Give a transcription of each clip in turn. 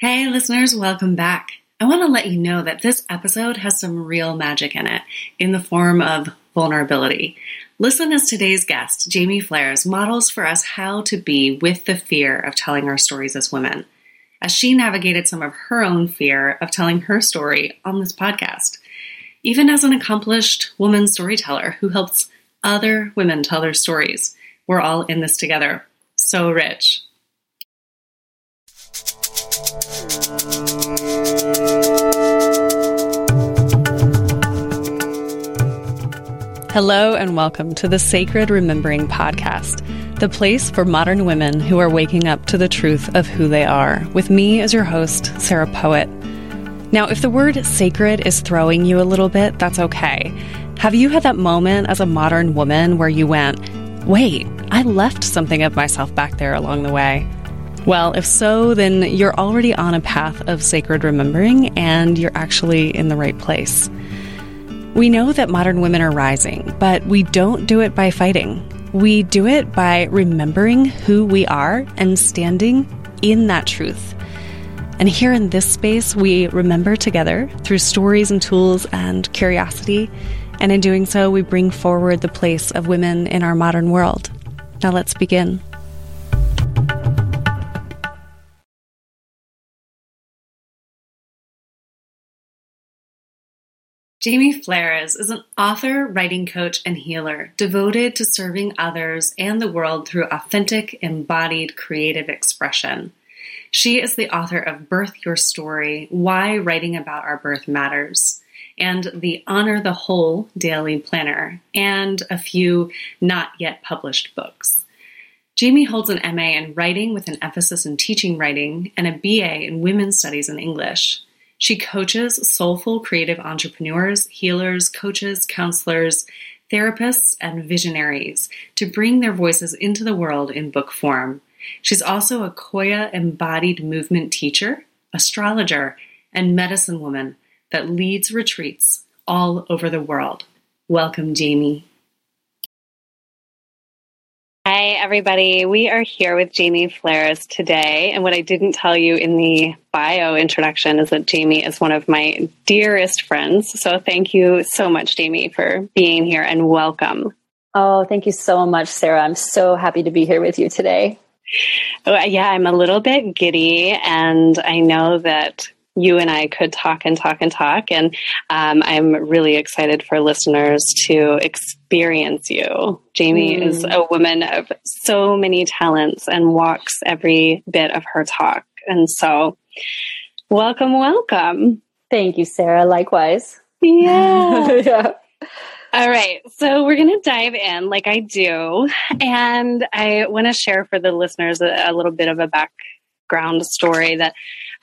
Hey, listeners, welcome back. I want to let you know that this episode has some real magic in it in the form of vulnerability. Listen as today's guest, Jaime Fleres, models for us how to be with the fear of telling our stories as women, as she navigated some of her own fear of telling her story on this podcast. Even as an accomplished woman storyteller who helps other women tell their stories, we're all in this together. So rich. Hello, and welcome to the Sacred Remembering Podcast, the place for modern women who are waking up to the truth of who they are, with me as your host, Sarah Poet. Now, if the word sacred is throwing you a little bit, that's okay. Have you had that moment as a modern woman where you went, wait, I left something of myself back there along the way? Well, if so, then you're already on a path of sacred remembering and you're actually in the right place. We know that modern women are rising, but we don't do it by fighting. We do it by remembering who we are and standing in that truth. And here in this space, we remember together through stories and tools and curiosity. And in doing so, we bring forward the place of women in our modern world. Now let's begin. Jaime Fleres is an author, writing coach, and healer devoted to serving others and the world through authentic, embodied, creative expression. She is the author of Birth Your Story Why Writing About Our Birth Matters, and the Honor the Whole Daily Planner, and a few not yet published books. Jaime holds an MA in writing with an emphasis in teaching writing and a BA in women's studies and English. She coaches soulful creative entrepreneurs, healers, coaches, counselors, therapists, and visionaries to bring their voices into the world in book form. She's also a Qoya embodied movement teacher, astrologer, and medicine woman that leads retreats all over the world. Welcome, Jaime. Hi, everybody. We are here with Jaime Fleres today. And what I didn't tell you in the bio introduction is that Jaime is one of my dearest friends. So thank you so much, Jaime, for being here and welcome. Oh, thank you so much, Sarah. I'm so happy to be here with you today. Oh, yeah, I'm a little bit giddy, and I know that you and I could talk and talk and talk. And um, I'm really excited for listeners to experience you. Jaime mm. is a woman of so many talents and walks every bit of her talk. And so, welcome, welcome. Thank you, Sarah. Likewise. Yeah. yeah. All right. So we're going to dive in like I do. And I want to share for the listeners a, a little bit of a background story that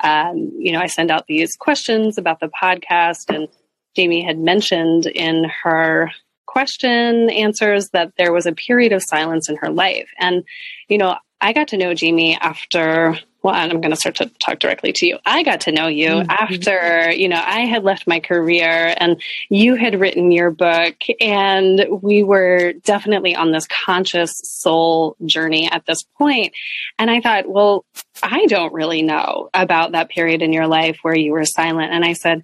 um, you know, I send out these questions about the podcast, and Jaime had mentioned in her question answers that there was a period of silence in her life. And, you know, I got to know Jaime after well, I'm going to start to talk directly to you. I got to know you mm-hmm. after, you know, I had left my career and you had written your book and we were definitely on this conscious soul journey at this point. And I thought, well, I don't really know about that period in your life where you were silent. And I said,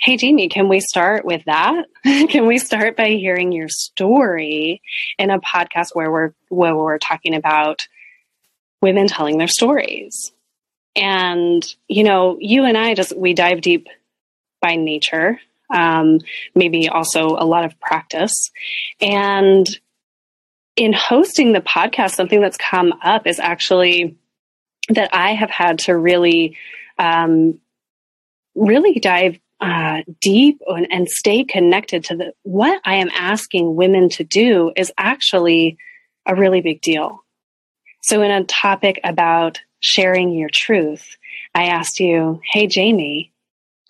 Hey, Jaime, can we start with that? can we start by hearing your story in a podcast where we're, where we're talking about women telling their stories. And, you know, you and I just, we dive deep by nature, um, maybe also a lot of practice. And in hosting the podcast, something that's come up is actually that I have had to really, um, really dive uh, deep and, and stay connected to the what I am asking women to do is actually a really big deal. So, in a topic about sharing your truth, I asked you, Hey, Jaime,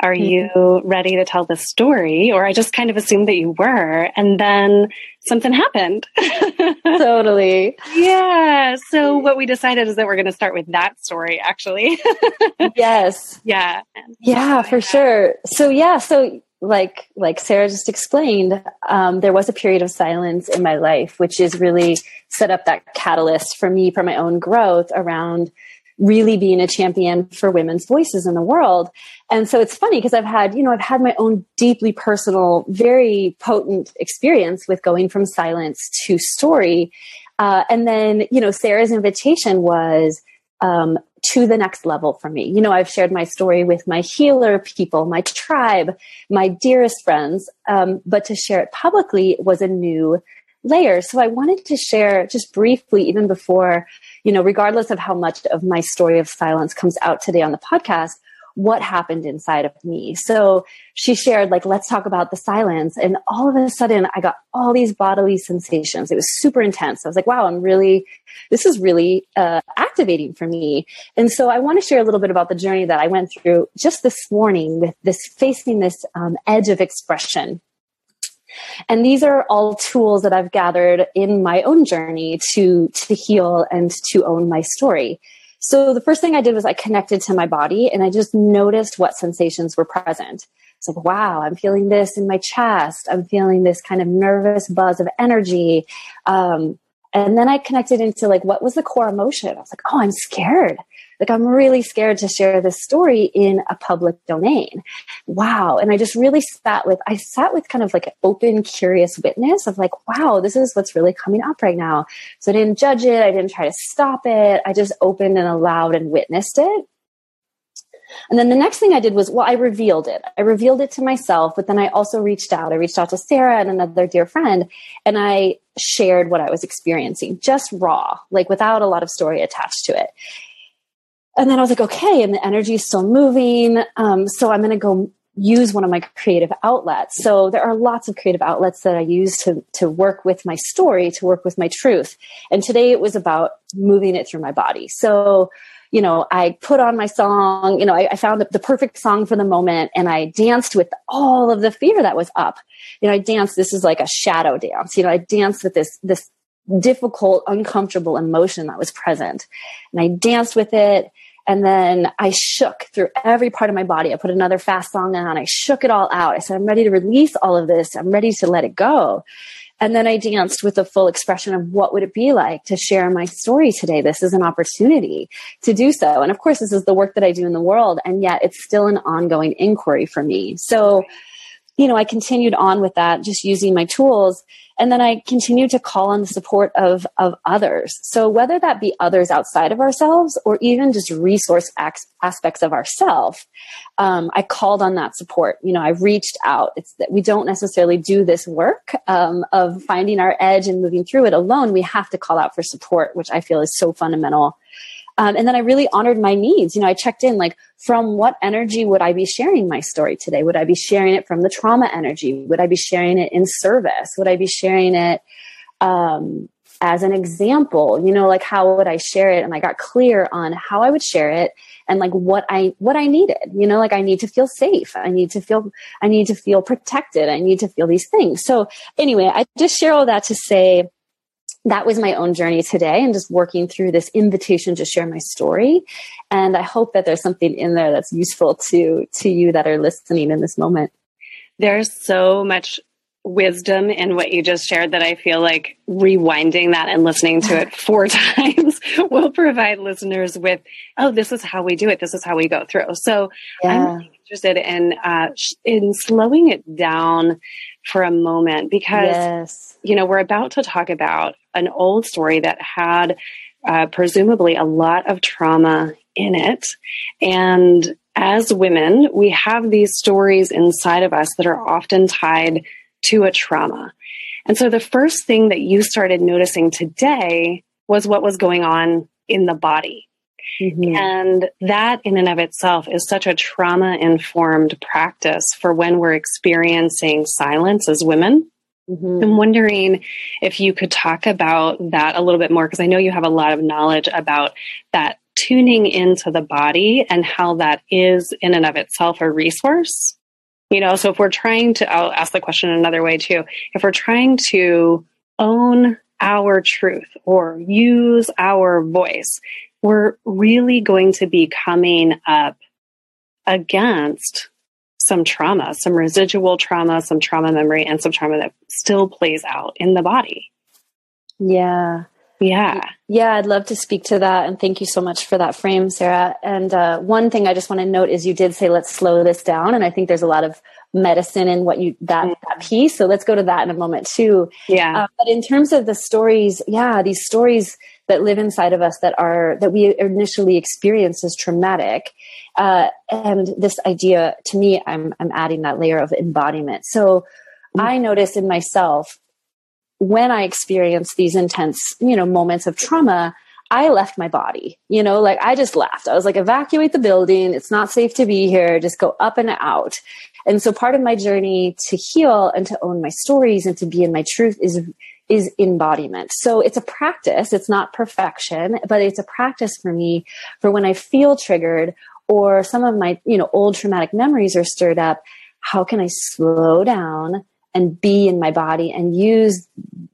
are mm-hmm. you ready to tell this story? Or I just kind of assumed that you were. And then something happened. totally. Yeah. So, what we decided is that we're going to start with that story, actually. yes. Yeah. Yeah, for sure. So, yeah. So, like like Sarah just explained, um, there was a period of silence in my life, which is really set up that catalyst for me for my own growth around really being a champion for women's voices in the world. And so it's funny because I've had, you know, I've had my own deeply personal, very potent experience with going from silence to story. Uh, and then, you know, Sarah's invitation was um, to the next level for me. You know, I've shared my story with my healer people, my tribe, my dearest friends, um, but to share it publicly was a new layer. So I wanted to share just briefly, even before, you know, regardless of how much of my story of silence comes out today on the podcast, what happened inside of me. So she shared, like, let's talk about the silence. And all of a sudden, I got all these bodily sensations. It was super intense. I was like, wow, I'm really, this is really uh, activating for me. And so I want to share a little bit about the journey that I went through just this morning with this facing this um, edge of expression and these are all tools that I've gathered in my own journey to, to heal and to own my story. So the first thing I did was I connected to my body and I just noticed what sensations were present. It's like, wow, I'm feeling this in my chest. I'm feeling this kind of nervous buzz of energy. Um, and then I connected into like, what was the core emotion? I was like, oh, I'm scared. Like, I'm really scared to share this story in a public domain. Wow. And I just really sat with, I sat with kind of like open, curious witness of like, wow, this is what's really coming up right now. So I didn't judge it. I didn't try to stop it. I just opened and allowed and witnessed it. And then the next thing I did was, well, I revealed it. I revealed it to myself, but then I also reached out. I reached out to Sarah and another dear friend, and I shared what I was experiencing, just raw, like without a lot of story attached to it and then I was like, okay, and the energy is still moving. Um, so I'm going to go use one of my creative outlets. So there are lots of creative outlets that I use to, to work with my story, to work with my truth. And today it was about moving it through my body. So, you know, I put on my song, you know, I, I found the, perfect song for the moment and I danced with all of the fear that was up. You know, I danced, this is like a shadow dance. You know, I danced with this, this difficult, uncomfortable emotion that was present. And I danced with it and then I shook through every part of my body. I put another fast song on. I shook it all out. I said, I'm ready to release all of this. I'm ready to let it go. And then I danced with a full expression of what would it be like to share my story today? This is an opportunity to do so. And of course, this is the work that I do in the world. And yet it's still an ongoing inquiry for me. So, you know, I continued on with that, just using my tools. And then I continued to call on the support of, of others. So whether that be others outside of ourselves or even just resource aspects of ourselves, um, I called on that support. You know, I reached out. It's that we don't necessarily do this work um, of finding our edge and moving through it alone. We have to call out for support, which I feel is so fundamental um, and then I really honored my needs. You know, I checked in like, from what energy would I be sharing my story today? Would I be sharing it from the trauma energy? Would I be sharing it in service? Would I be sharing it um, as an example? You know, like how would I share it? And I got clear on how I would share it and like what I what I needed. You know, like I need to feel safe. I need to feel I need to feel protected. I need to feel these things. So anyway, I just share all that to say that was my own journey today and just working through this invitation to share my story. And i hope that there's something in there that's useful to to you that are listening in this moment. There's so much wisdom in what you just shared that i feel like rewinding that and listening to it four times will provide listeners with oh this is how we do it. This is how we go through. So yeah. i'm really interested in uh, in slowing it down for a moment because yes. you know we're about to talk about an old story that had uh, presumably a lot of trauma in it. And as women we have these stories inside of us that are often tied to a trauma. And so the first thing that you started noticing today was what was going on in the body Mm-hmm. And that in and of itself is such a trauma informed practice for when we're experiencing silence as women. Mm-hmm. I'm wondering if you could talk about that a little bit more because I know you have a lot of knowledge about that tuning into the body and how that is in and of itself a resource. You know, so if we're trying to, I'll ask the question another way too. If we're trying to own our truth or use our voice, we're really going to be coming up against some trauma, some residual trauma, some trauma memory, and some trauma that still plays out in the body. Yeah. Yeah. Yeah, I'd love to speak to that. And thank you so much for that frame, Sarah. And uh, one thing I just want to note is you did say, let's slow this down. And I think there's a lot of medicine in what you, that, mm-hmm. that piece. So let's go to that in a moment too. Yeah. Uh, but in terms of the stories, yeah, these stories that live inside of us that are, that we initially experience as traumatic. Uh, and this idea to me, I'm, I'm adding that layer of embodiment. So mm-hmm. I notice in myself when I experienced these intense, you know, moments of trauma, I left my body, you know, like I just left. I was like, evacuate the building. It's not safe to be here. Just go up and out. And so part of my journey to heal and to own my stories and to be in my truth is, is embodiment. So it's a practice. It's not perfection, but it's a practice for me for when I feel triggered or some of my, you know, old traumatic memories are stirred up. How can I slow down? And be in my body and use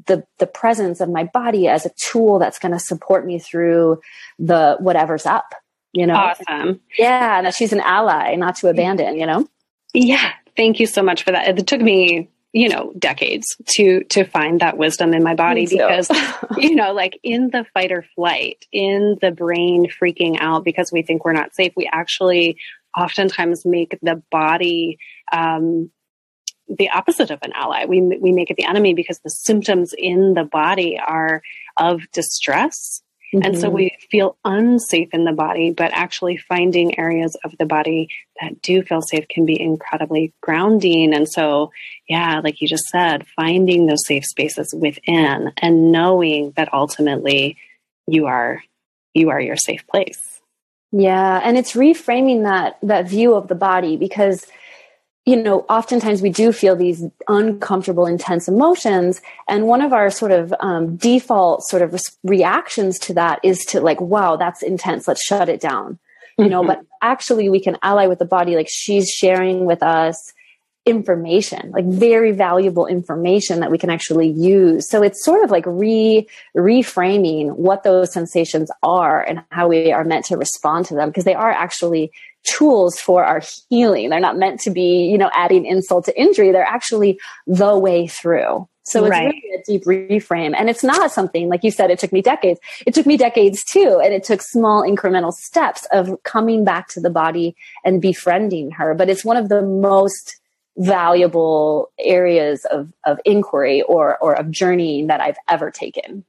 the the presence of my body as a tool that's going to support me through the whatever's up you know? Awesome. Yeah that she's an ally not to abandon you know? Yeah thank you so much for that. It took me you know decades to to find that wisdom in my body because you know like in the fight or flight in the brain freaking out because we think we're not safe we actually oftentimes make the body um, the opposite of an ally. We, we make it the enemy because the symptoms in the body are of distress. Mm-hmm. And so mm-hmm. we feel unsafe in the body, but actually finding areas of the body that do feel safe can be incredibly grounding. And so, yeah, like you just said, finding those safe spaces within and knowing that ultimately you are, you are your safe place. Yeah. And it's reframing that, that view of the body because you know, oftentimes we do feel these uncomfortable, intense emotions. And one of our sort of um, default sort of reactions to that is to like, wow, that's intense. Let's shut it down. You know, mm-hmm. but actually we can ally with the body. Like she's sharing with us information, like very valuable information that we can actually use. So it's sort of like re reframing what those sensations are and how we are meant to respond to them because they are actually tools for our healing. They're not meant to be, you know, adding insult to injury. They're actually the way through. So it's right. really a deep reframe. And it's not something, like you said, it took me decades. It took me decades too. And it took small incremental steps of coming back to the body and befriending her. But it's one of the most valuable areas of, of inquiry or, or of journeying that I've ever taken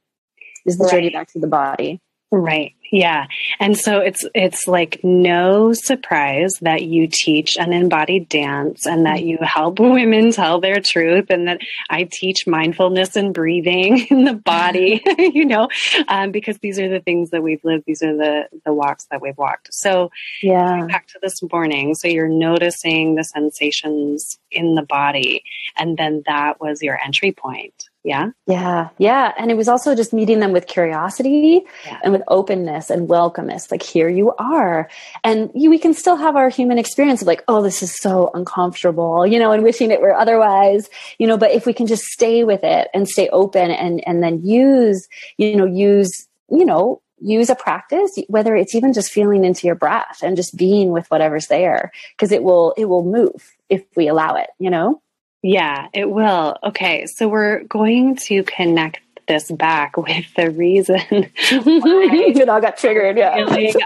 is the right. journey back to the body. Right. Yeah. And so it's it's like no surprise that you teach an embodied dance and that you help women tell their truth and that I teach mindfulness and breathing in the body, you know, um, because these are the things that we've lived. These are the the walks that we've walked. So yeah. Back to this morning. So you're noticing the sensations in the body and then that was your entry point. Yeah. Yeah. Yeah. And it was also just meeting them with curiosity yeah. and with openness and welcomeness. Like, here you are. And you, we can still have our human experience of like, oh, this is so uncomfortable, you know, and wishing it were otherwise, you know, but if we can just stay with it and stay open and, and then use, you know, use, you know, use a practice whether it's even just feeling into your breath and just being with whatever's there because it will it will move if we allow it you know yeah, it will. Okay, so we're going to connect this back with the reason it all got triggered. Yeah,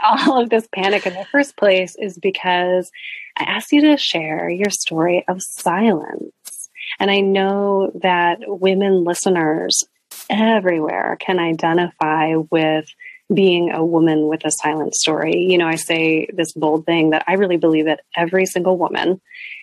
all of this panic in the first place is because I asked you to share your story of silence, and I know that women listeners everywhere can identify with being a woman with a silent story. You know, I say this bold thing that I really believe that every single woman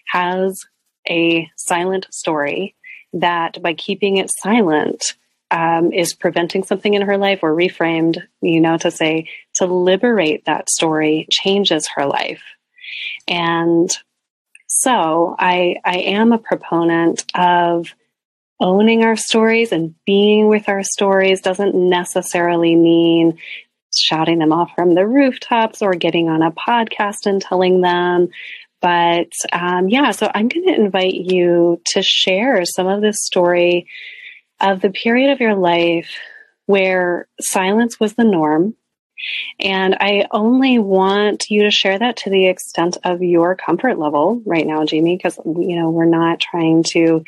has a silent story that by keeping it silent um, is preventing something in her life or reframed, you know, to say to liberate that story changes her life. And so I, I am a proponent of owning our stories and being with our stories doesn't necessarily mean shouting them off from the rooftops or getting on a podcast and telling them but um, yeah, so I'm going to invite you to share some of this story of the period of your life where silence was the norm. And I only want you to share that to the extent of your comfort level right now, Jaime, because, you know, we're not trying to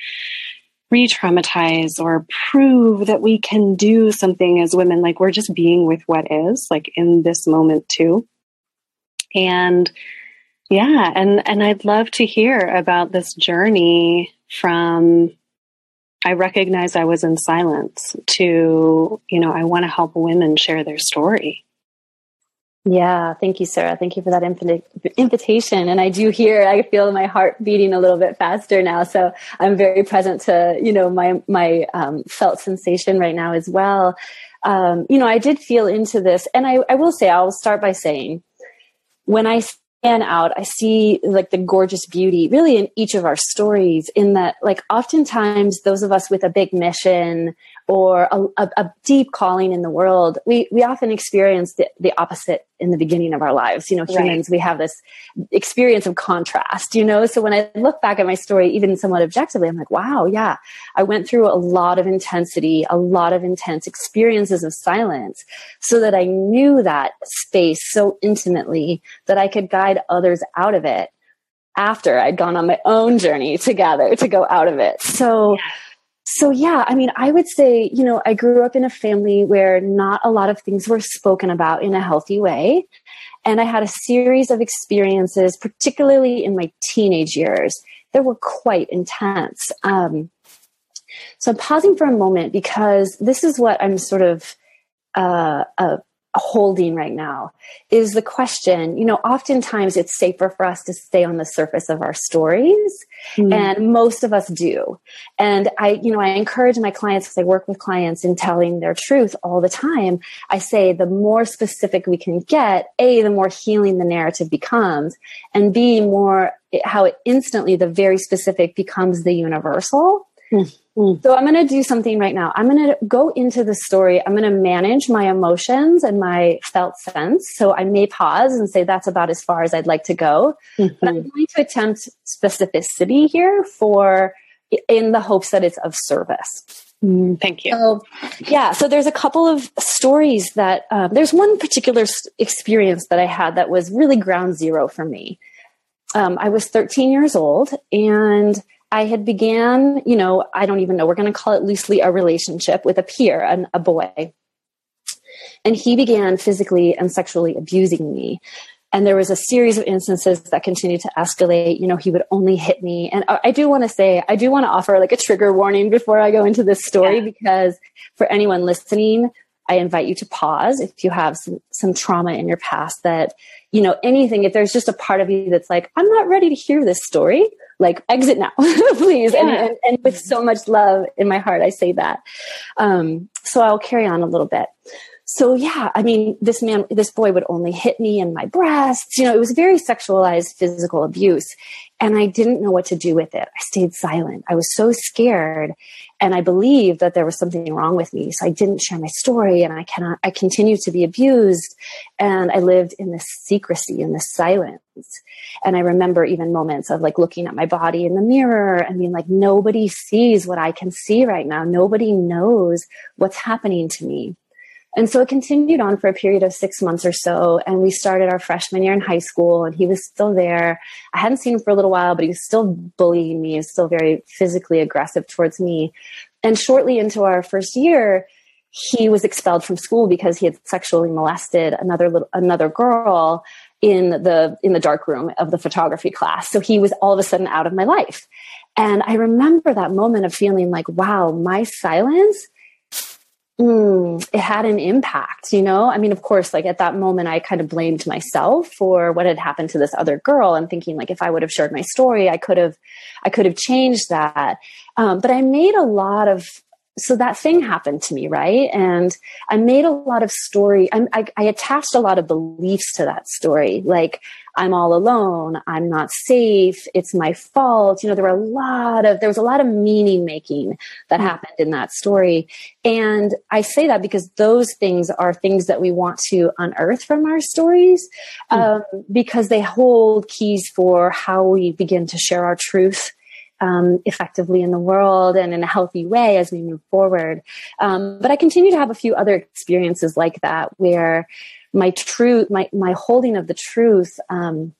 re traumatize or prove that we can do something as women. Like we're just being with what is, like in this moment too. And yeah, and and I'd love to hear about this journey from I recognize I was in silence to, you know, I want to help women share their story. Yeah, thank you, Sarah. Thank you for that invitation. And I do hear, I feel my heart beating a little bit faster now. So I'm very present to, you know, my, my um, felt sensation right now as well. Um, you know, I did feel into this. And I, I will say, I'll start by saying, when I out, I see like the gorgeous beauty really in each of our stories, in that, like, oftentimes those of us with a big mission or a, a, a deep calling in the world, we, we often experience the, the opposite in the beginning of our lives. You know, humans, right. we have this experience of contrast, you know? So when I look back at my story, even somewhat objectively, I'm like, wow, yeah, I went through a lot of intensity, a lot of intense experiences of silence so that I knew that space so intimately that I could guide others out of it after I'd gone on my own journey together to go out of it. So, yeah so yeah, I mean, I would say, you know, I grew up in a family where not a lot of things were spoken about in a healthy way. And I had a series of experiences, particularly in my teenage years, that were quite intense. Um, so I'm pausing for a moment because this is what I'm sort of uh, uh, holding right now is the question you know oftentimes it's safer for us to stay on the surface of our stories mm. and most of us do and i you know i encourage my clients because i work with clients in telling their truth all the time i say the more specific we can get a the more healing the narrative becomes and b more how it instantly the very specific becomes the universal mm. Mm. So I'm going to do something right now. I'm going to go into the story. I'm going to manage my emotions and my felt sense. So I may pause and say that's about as far as I'd like to go. Mm-hmm. But I'm going to attempt specificity here for in the hopes that it's of service. Mm, thank you. So, yeah, so there's a couple of stories that um, there's one particular experience that I had that was really ground zero for me. Um, I was 13 years old and I had began, you know, I don't even know, we're going to call it loosely a relationship with a peer, an, a boy. And he began physically and sexually abusing me. And there was a series of instances that continued to escalate. You know, he would only hit me. And I do want to say, I do want to offer like a trigger warning before I go into this story, yeah. because for anyone listening, I invite you to pause if you have some, some trauma in your past that, you know, anything, if there's just a part of you that's like, I'm not ready to hear this story, like exit now, please. Yeah. And, and, and, with so much love in my heart, I say that. Um, so I'll carry on a little bit. So yeah, I mean, this man, this boy would only hit me in my breasts. You know, it was very sexualized physical abuse. And I didn't know what to do with it. I stayed silent. I was so scared. And I believed that there was something wrong with me. So I didn't share my story and I cannot, I continued to be abused. And I lived in this secrecy, in this silence. And I remember even moments of like looking at my body in the mirror and being like, nobody sees what I can see right now. Nobody knows what's happening to me. And so it continued on for a period of six months or so. And we started our freshman year in high school and he was still there. I hadn't seen him for a little while, but he was still bullying me. He was still very physically aggressive towards me. And shortly into our first year, he was expelled from school because he had sexually molested another little, another girl in the in the dark room of the photography class. So he was all of a sudden out of my life. And I remember that moment of feeling like, wow, my silence mm, it had an impact, you know? I mean, of course, like at that moment, I kind of blamed myself for what had happened to this other girl and thinking like, if I would have shared my story, I could have, I could have changed that. Um, but I made a lot of so that thing happened to me, right? And I made a lot of story. I, I, attached a lot of beliefs to that story, like I'm all alone, I'm not safe, it's my fault. You know, there were a lot of there was a lot of meaning making that mm-hmm. happened in that story, and I say that because those things are things that we want to unearth from our stories, mm-hmm. um, because they hold keys for how we begin to share our truth um, effectively in the world and in a healthy way as we move forward. Um, but I continue to have a few other experiences like that where my truth, my, my holding of the truth, um,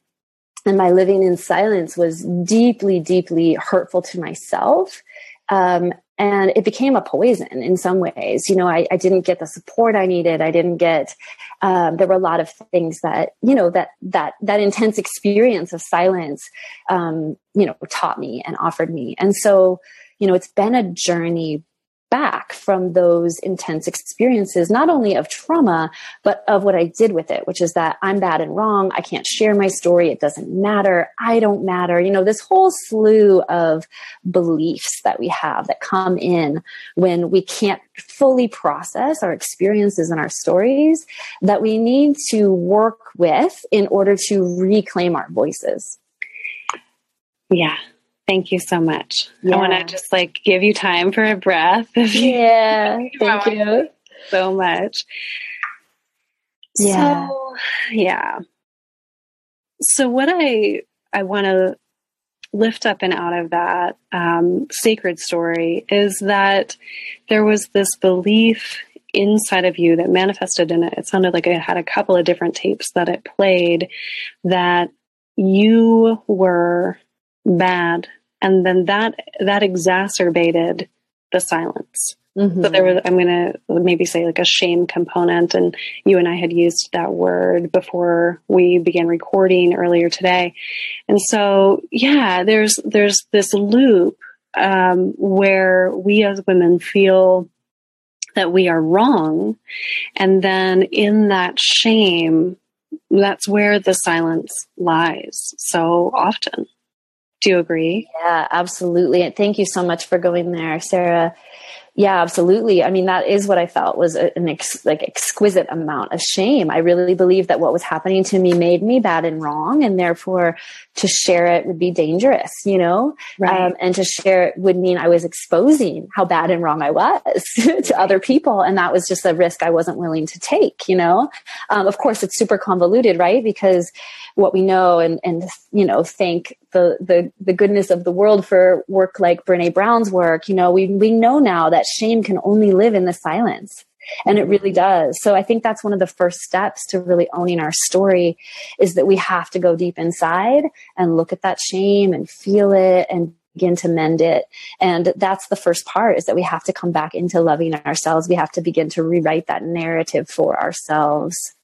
and my living in silence was deeply, deeply hurtful to myself. Um, and it became a poison in some ways. You know i, I didn't get the support i needed. I didn't get um, there were a lot of things that you know that that that intense experience of silence um, you know taught me and offered me. And so you know it's been a journey back from those intense experiences, not only of trauma, but of what I did with it, which is that I'm bad and wrong. I can't share my story. It doesn't matter. I don't matter. You know, this whole slew of beliefs that we have that come in when we can't fully process our experiences and our stories that we need to work with in order to reclaim our voices. Yeah, Thank you so much. Yeah. I want to just like give you time for a breath. Yeah. Thank you so much. Yeah. So, yeah. So what I I want to lift up and out of that um, sacred story is that there was this belief inside of you that manifested in it. It sounded like it had a couple of different tapes that it played that you were bad and then that that exacerbated the silence. Mm-hmm. so there was i'm going to maybe say like a shame component and you and i had used that word before we began recording earlier today. And so yeah there's there's this loop um, where we as women feel that we are wrong. And then in that shame that's where the silence lies so often do you agree? Yeah, absolutely. And thank you so much for going there, Sarah. Yeah, absolutely. I mean, that is what I felt was an ex- like exquisite amount of shame. I really believe that what was happening to me made me bad and wrong, and therefore to share it would be dangerous, you know. Right. Um, and to share it would mean I was exposing how bad and wrong I was to other people, and that was just a risk I wasn't willing to take, you know. Um, of course, it's super convoluted, right? Because what we know and and you know thank the the the goodness of the world for work like Brene Brown's work. You know, we we know now that shame can only live in the silence. And it really does. So I think that's one of the first steps to really owning our story is that we have to go deep inside and look at that shame and feel it and begin to mend it. And that's the first part is that we have to come back into loving ourselves. We have to begin to rewrite that narrative for ourselves.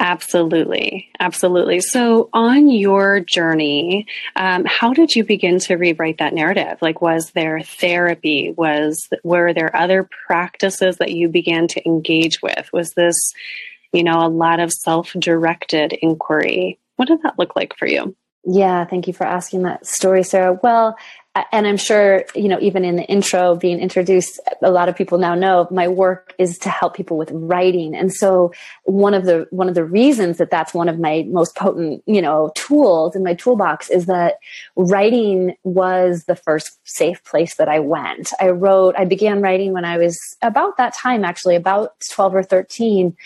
Absolutely. Absolutely. So on your journey, um, how did you begin to rewrite that narrative? Like, was there therapy? Was, were there other practices that you began to engage with? Was this, you know, a lot of self-directed inquiry? What did that look like for you? Yeah, thank you for asking that story, Sarah. Well, and I'm sure, you know, even in the intro being introduced, a lot of people now know my work is to help people with writing. And so one of the, one of the reasons that that's one of my most potent, you know, tools in my toolbox is that writing was the first safe place that I went. I wrote, I began writing when I was about that time, actually about 12 or 13.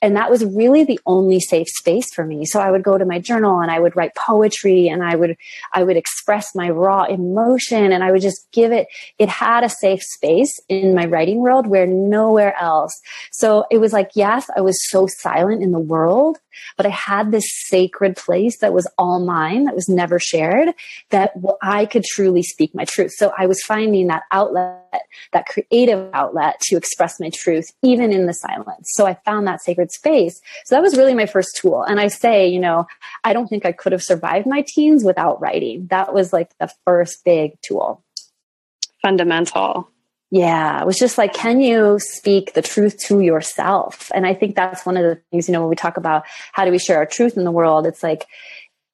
And that was really the only safe space for me. So I would go to my journal and I would write poetry and I would, I would express my raw emotions emotion and I would just give it, it had a safe space in my writing world where nowhere else. So it was like, yes, I was so silent in the world, but I had this sacred place that was all mine, that was never shared, that I could truly speak my truth. So I was finding that outlet, that creative outlet to express my truth, even in the silence. So I found that sacred space. So that was really my first tool. And I say, you know, I don't think I could have survived my teens without writing. That was like the first big tool. Fundamental. Yeah, it was just like, can you speak the truth to yourself? And I think that's one of the things, you know, when we talk about how do we share our truth in the world, it's like,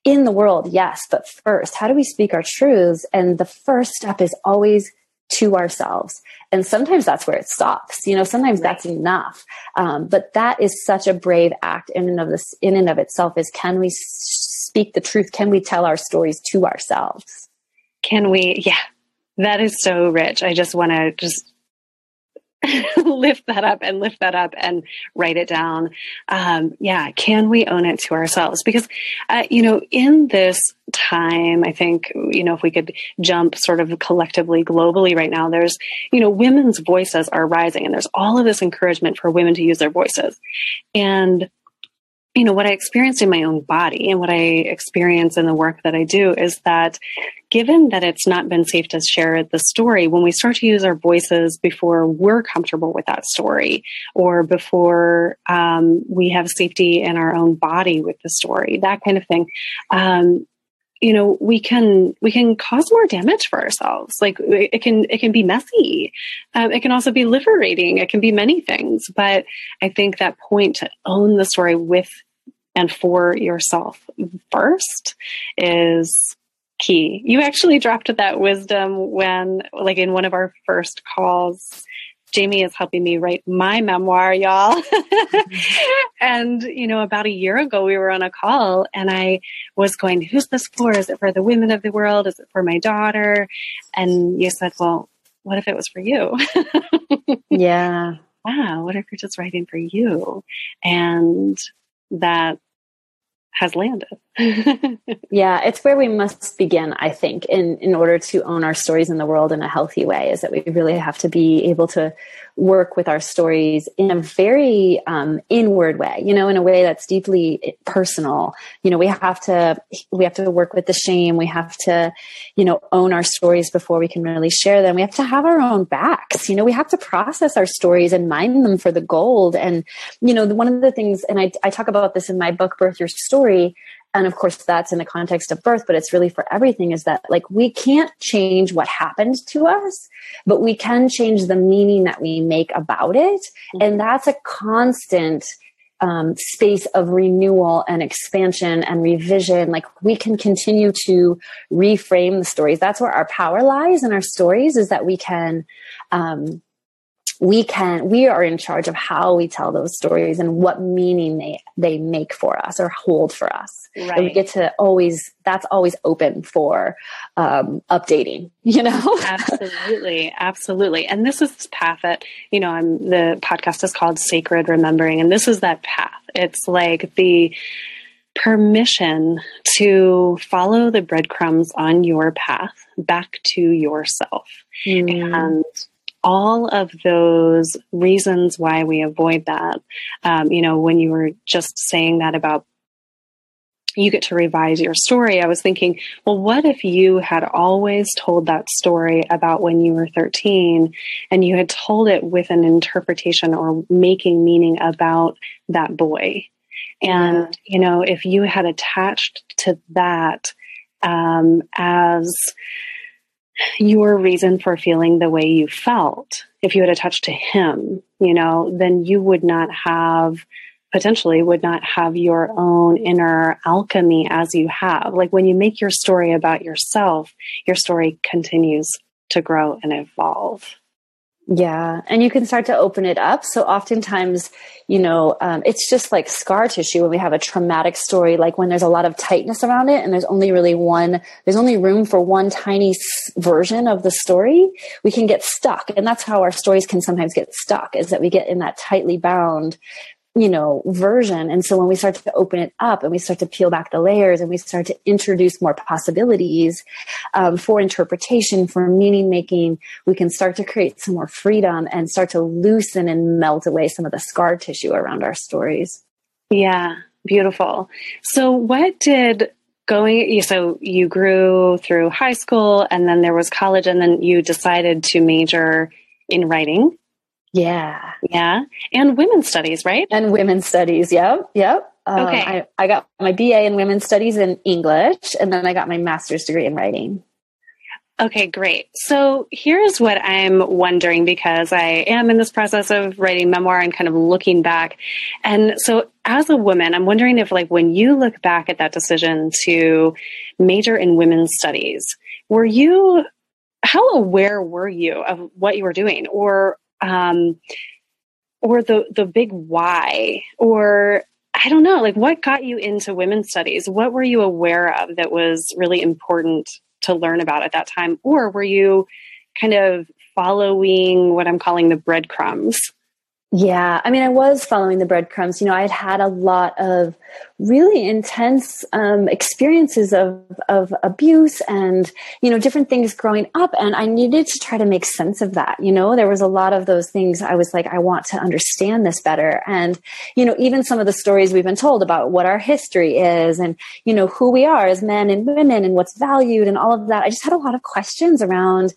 in the world, yes, but first, how do we speak our truths? And the first step is always to ourselves. And sometimes that's where it stops. You know, sometimes right. that's enough. Um, but that is such a brave act in and of this, in and of itself is can we speak the truth? Can we tell our stories to ourselves? Can we? Yeah, that is so rich. I just want to just lift that up and lift that up and write it down. Um, yeah, can we own it to ourselves? Because, uh, you know, in this time, I think, you know, if we could jump sort of collectively globally right now, there's, you know, women's voices are rising and there's all of this encouragement for women to use their voices. And you know, what I experienced in my own body and what I experience in the work that I do is that given that it's not been safe to share the story, when we start to use our voices before we're comfortable with that story or before um, we have safety in our own body with the story, that kind of thing, um, you know we can we can cause more damage for ourselves. Like it can it can be messy. Um, it can also be liberating. It can be many things. But i think that point to own the story with and for yourself first is key you actually dropped that wisdom when like in one of our first calls Jaime is helping me write my memoir, y'all. and, you know, about a year ago, we were on a call and I was going, who's this for? Is it for the women of the world? Is it for my daughter? And you said, well, what if it was for you? yeah. Wow. What if you're just writing for you? And that has landed. Yeah, it's where we must begin, I think, in, in order to own our stories in the world in a healthy way, is that we really have to be able to work with our stories in a very um, inward way, you know, in a way that's deeply personal. You know, we have to, we have to work with the shame. We have to, you know, own our stories before we can really share them. We have to have our own backs. You know, we have to process our stories and mine them for the gold. And, you know, one of the things, and I, I talk about this in my book, Birth Your Story, and of course that's in the context of birth but it's really for everything is that like we can't change what happened to us but we can change the meaning that we make about it. Mm-hmm. and that's a constant um, space of renewal and expansion and revision. Like we can continue to reframe the stories. That's where our power lies in our stories is that we can um, we can we are in charge of how we tell those stories and what meaning they they make for us or hold for us. Right. and we get to always that's always open for um, updating you know? Absolutely. Absolutely. And this is this path that you know i'm the podcast is called sacred remembering and this is that path. It's like the permission to follow the breadcrumbs on your path back to yourself. Mm. and all of those reasons why we avoid that. Um, you know, when you were just saying that about you get to revise your story, I was thinking, well, what if you had always told that story about when you were 13 and you had told it with an interpretation or making meaning about that boy? And, yeah. you know, if you had attached to that um, as your reason for feeling the way you felt, if you had attached to him, you know, then you would not have potentially would not have your own inner alchemy as you have. Like when you make your story about yourself, your story continues to grow and evolve. Yeah. And you can start to open it up. So oftentimes, you know, um, it's just like scar tissue when we have a traumatic story, like when there's a lot of tightness around it and there's only really one, there's only room for one tiny version of the story, we can get stuck. And that's how our stories can sometimes get stuck is that we get in that tightly bound you know, version. And so when we start to open it up and we start to peel back the layers and we start to introduce more possibilities um, for interpretation, for meaning making, we can start to create some more freedom and start to loosen and melt away some of the scar tissue around our stories. Yeah, beautiful. So, what did going so you grew through high school and then there was college and then you decided to major in writing yeah. Yeah. And women's studies, right? And women's studies. Yep. Yep. Um, okay. I, I got my BA in women's studies in English, and then I got my master's degree in writing. Okay, great. So here's what I'm wondering because I am in this process of writing memoir and kind of looking back. And so as a woman, I'm wondering if like when you look back at that decision to major in women's studies, were you how aware were you of what you were doing or um, or the the big why or I don't know, like what got you into women's studies? What were you aware of that was really important to learn about at that time? Or were you kind of following what I'm calling the breadcrumbs? Yeah, I mean, I was following the breadcrumbs. You know, I had had a lot of really intense um, experiences of of abuse and you know different things growing up, and I needed to try to make sense of that. You know, there was a lot of those things. I was like, I want to understand this better, and you know, even some of the stories we've been told about what our history is, and you know, who we are as men and women, and what's valued, and all of that. I just had a lot of questions around,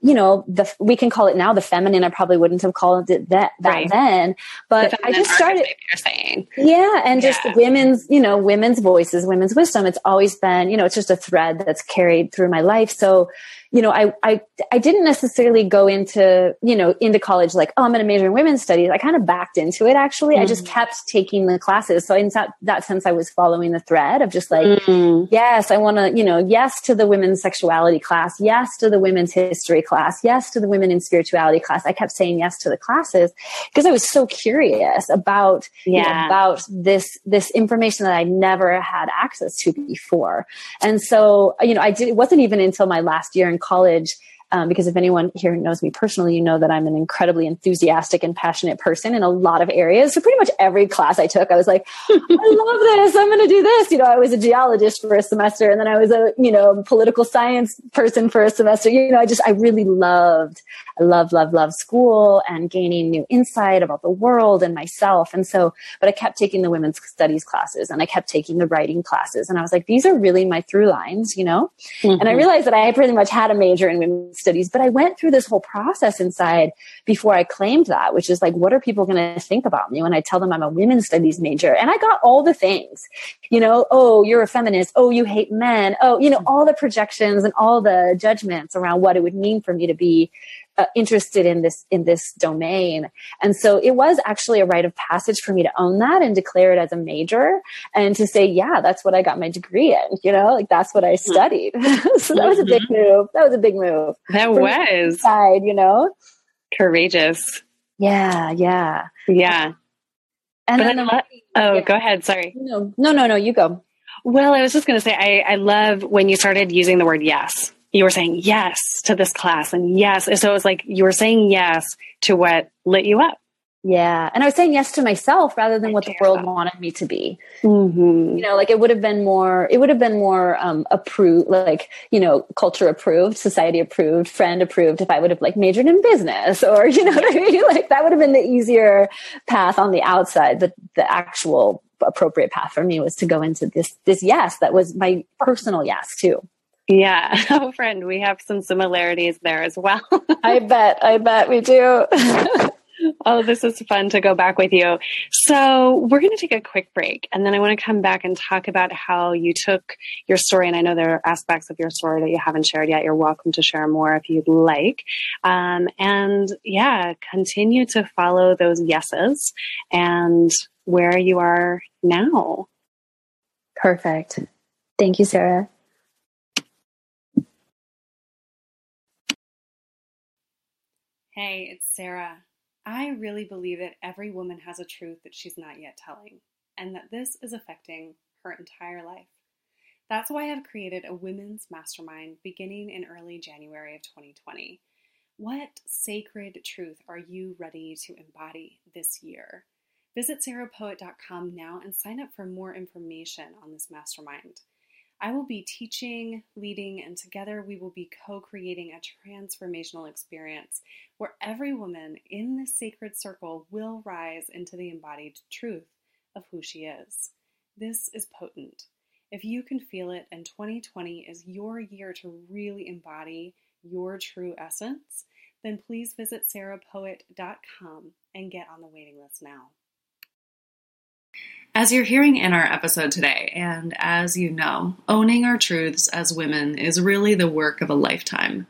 you know, the we can call it now the feminine. I probably wouldn't have called it that that right then. But I just started. You're saying, yeah, and just yeah. Women's, you know, women's voices, women's wisdom. It's always been, you know, it's just a thread that's carried through my life. So you know, I, I, I didn't necessarily go into, you know, into college like, oh, I'm going to major in women's studies. I kind of backed into it actually. Mm. I just mm. kept taking the classes. So in that, that sense, I was following the thread of just like, mm. yes, I want to, you know, yes to the women's sexuality class. Yes to the women's history class. Yes to the women in spirituality class. I kept saying yes to the classes because I was so curious about, yeah. You know, about this, this information that I never had access to before. And so, you know, I did, it wasn't even until my last year in college um, because if anyone here knows me personally, you know that I'm an incredibly enthusiastic and passionate person in a lot of areas. So pretty much every class I took, I was like, I love this. I'm going to do this. You know, I was a geologist for a semester and then I was a, you know, political science person for a semester. You know, I just, I really loved, I love, love, love school and gaining new insight about the world and myself. And so, but I kept taking the women's studies classes and I kept taking the writing classes. And I was like, these are really my through lines, you know? Mm-hmm. And I realized that I pretty much had a major in women's studies, but I went through this whole process inside before I claimed that, which is like, what are people going to think about me when I tell them I'm a women's studies major? And I got all the things, you know, oh, you're a feminist. Oh, you hate men. Oh, you know, all the projections and all the judgments around what it would mean for me to be uh, interested in this in this domain. And so it was actually a rite of passage for me to own that and declare it as a major and to say yeah that's what i got my degree in you know like that's what i mm-hmm. studied. So that was a big mm-hmm. move. That was a big move. That was. side you know? Courageous. Yeah yeah. Yeah. And but then lo- oh yeah. go ahead sorry. No no no no you go. Well i was just going to say I, I love when you started using the word yes you were saying yes to this class and yes. So it was like you were saying yes to what lit you up. Yeah. And I was saying yes to myself rather than what the world wanted me to be. Mm-hmm. You know, like it would have been more, it would have been more um, approved, like, you know, culture approved, society approved, friend approved if I would have like majored in business or, you know what I mean? Like that would have been the easier path on the outside. but the actual appropriate path for me was to go into this, this yes that was my personal yes too. Yeah. Oh, friend, we have some similarities there as well. I bet. I bet we do. oh, this is fun to go back with you. So, we're going to take a quick break and then I want to come back and talk about how you took your story. And I know there are aspects of your story that you haven't shared yet. You're welcome to share more if you'd like. Um, and yeah, continue to follow those yeses and where you are now. Perfect. Thank you, Sarah. Hey, it's Sarah. I really believe that every woman has a truth that she's not yet telling, and that this is affecting her entire life. That's why I've created a women's mastermind beginning in early January of 2020. What sacred truth are you ready to embody this year? Visit sarahpoet.com now and sign up for more information on this mastermind. I will be teaching, leading, and together we will be co creating a transformational experience where every woman in this sacred circle will rise into the embodied truth of who she is. This is potent. If you can feel it, and 2020 is your year to really embody your true essence, then please visit sarahpoet.com and get on the waiting list now. As you're hearing in our episode today, and as you know, owning our truths as women is really the work of a lifetime.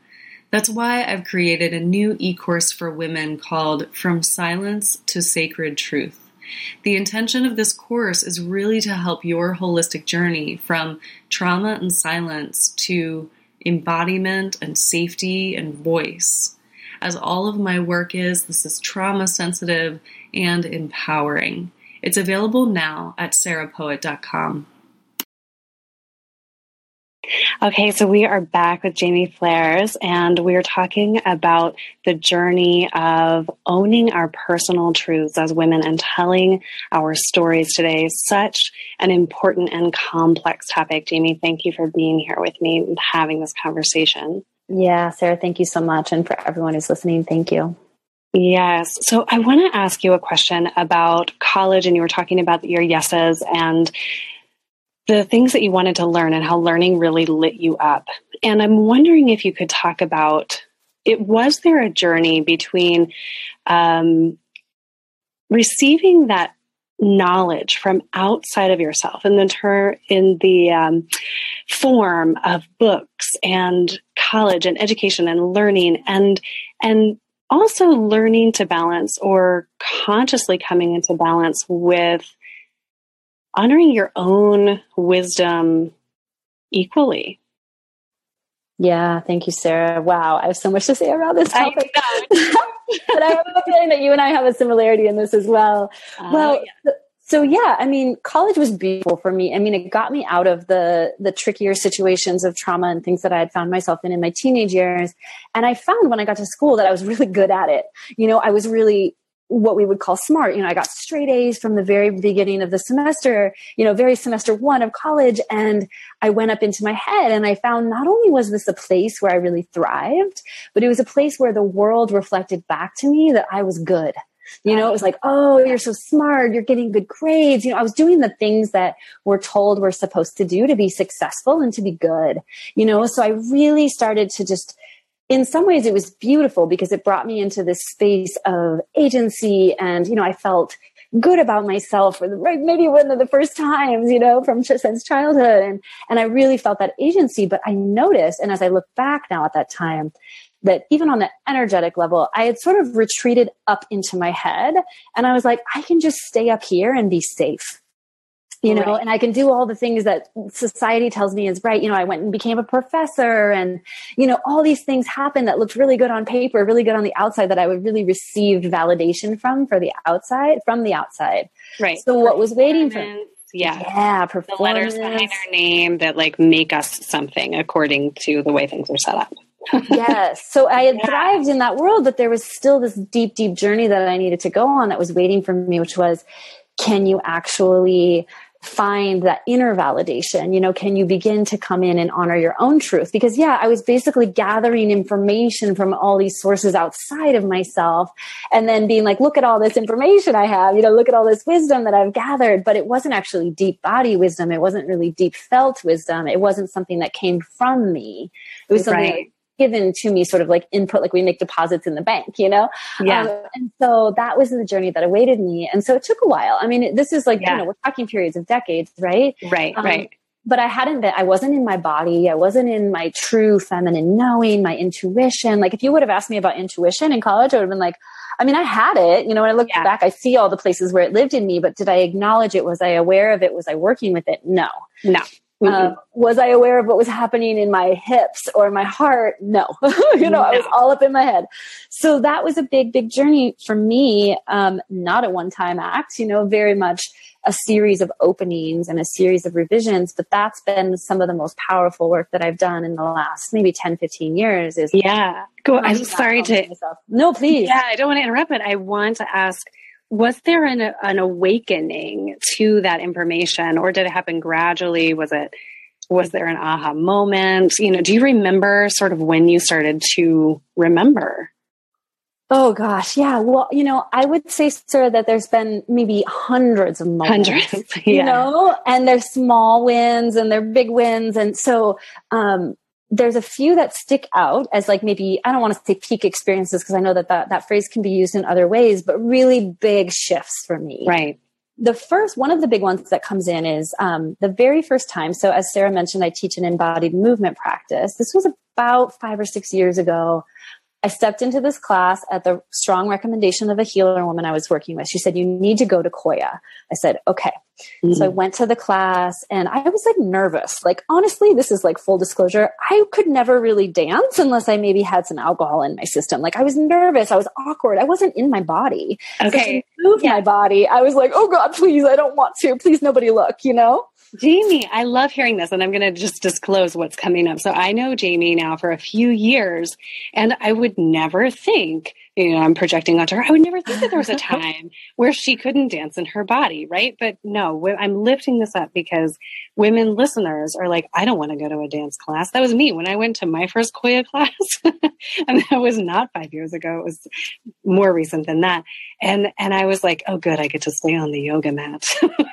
That's why I've created a new e course for women called From Silence to Sacred Truth. The intention of this course is really to help your holistic journey from trauma and silence to embodiment and safety and voice. As all of my work is, this is trauma sensitive and empowering. It's available now at sarahpoet.com. Okay, so we are back with Jaime Fleres, and we are talking about the journey of owning our personal truths as women and telling our stories today. Such an important and complex topic. Jaime, thank you for being here with me and having this conversation. Yeah, Sarah, thank you so much. And for everyone who's listening, thank you. Yes. So I want to ask you a question about college, and you were talking about your yeses and the things that you wanted to learn and how learning really lit you up. And I'm wondering if you could talk about it. Was there a journey between um, receiving that knowledge from outside of yourself in the ter- in the um, form of books and college and education and learning and and also learning to balance or consciously coming into balance with honoring your own wisdom equally. Yeah, thank you, Sarah. Wow, I have so much to say about this topic. but I have a feeling that you and I have a similarity in this as well. Uh, well, yeah. So yeah, I mean, college was beautiful for me. I mean, it got me out of the the trickier situations of trauma and things that I had found myself in in my teenage years. And I found when I got to school that I was really good at it. You know, I was really what we would call smart. You know, I got straight A's from the very beginning of the semester, you know, very semester one of college. And I went up into my head and I found not only was this a place where I really thrived, but it was a place where the world reflected back to me that I was good. You know, it was like, oh, you're so smart. You're getting good grades. You know, I was doing the things that we're told we're supposed to do to be successful and to be good. You know, so I really started to just in some ways it was beautiful because it brought me into this space of agency and you know i felt good about myself for the, maybe one of the first times you know from since childhood and and i really felt that agency but i noticed and as i look back now at that time that even on the energetic level i had sort of retreated up into my head and i was like i can just stay up here and be safe you know, right. and I can do all the things that society tells me is right. You know, I went and became a professor and, you know, all these things happened that looked really good on paper, really good on the outside that I would really receive validation from for the outside, from the outside. Right. So what was waiting for yeah. Yeah, performance. The letters behind our name that like make us something according to the way things are set up. Yes. So I had yeah. thrived in that world, but there was still this deep, deep journey that I needed to go on that was waiting for me, which was, can you actually find that inner validation? You know, can you begin to come in and honor your own truth? Because yeah, I was basically gathering information from all these sources outside of myself and then being like, look at all this information I have, you know, look at all this wisdom that I've gathered. But it wasn't actually deep body wisdom. It wasn't really deep felt wisdom. It wasn't something that came from me. It was something right given to me sort of like input, like we make deposits in the bank, you know? Yeah. Um, and so that was the journey that awaited me. And so it took a while. I mean, this is like, yeah. you know, we're talking periods of decades, right? Right, um, right. But I hadn't been, I wasn't in my body. I wasn't in my true feminine knowing, my intuition. Like if you would have asked me about intuition in college, I would have been like, I mean, I had it. You know, when I look yeah. back, I see all the places where it lived in me, but did I acknowledge it? Was I aware of it? Was I working with it? No. No. Mm-hmm. Uh, was I aware of what was happening in my hips or my heart? No. you know, no. I was all up in my head. So that was a big, big journey for me. Um, not a one time act, you know, very much a series of openings and a series of revisions, but that's been some of the most powerful work that I've done in the last maybe 10, 15 years is. Yeah. Go. I'm sorry to. Myself. No, please. Yeah. I don't want to interrupt, but I want to ask, was there an, an awakening to that information or did it happen gradually? Was it was there an aha moment? You know do you remember sort of when you started to remember? Oh gosh. Yeah. Well you know i would say sir that there's been maybe hundreds of moments hundreds yeah. you know and there's small wins and they're big wins. And so um there's a few that stick out as like maybe I don't want to say peak experiences because I know that, that that phrase can be used in other ways, but really big shifts for me. Right. The first one of the big ones that comes in is um, the very first time. So as Sarah mentioned, I teach an embodied movement practice. This was about five or six years ago. I stepped into this class at the strong recommendation of a healer woman I was working with. She said, You need to go to Qoya. I said, Okay. Mm-hmm. So I went to the class and I was like nervous. Like, honestly, this is like full disclosure. I could never really dance unless I maybe had some alcohol in my system. Like, I was nervous. I was awkward. I wasn't in my body. Okay. So move yeah. my body. I was like, Oh God, please, I don't want to. Please, nobody look, you know? Jaime, I love hearing this, and I'm going to just disclose what's coming up. So I know Jaime now for a few years, and I would never think you know, I'm projecting onto her. I would never think that there was a time where she couldn't dance in her body, right? But no, I'm lifting this up because women listeners are like, I don't want to go to a dance class. That was me when I went to my first Qoya class. and that was not five years ago. It was more recent than that. And, and I was like, oh, good. I get to stay on the yoga mat.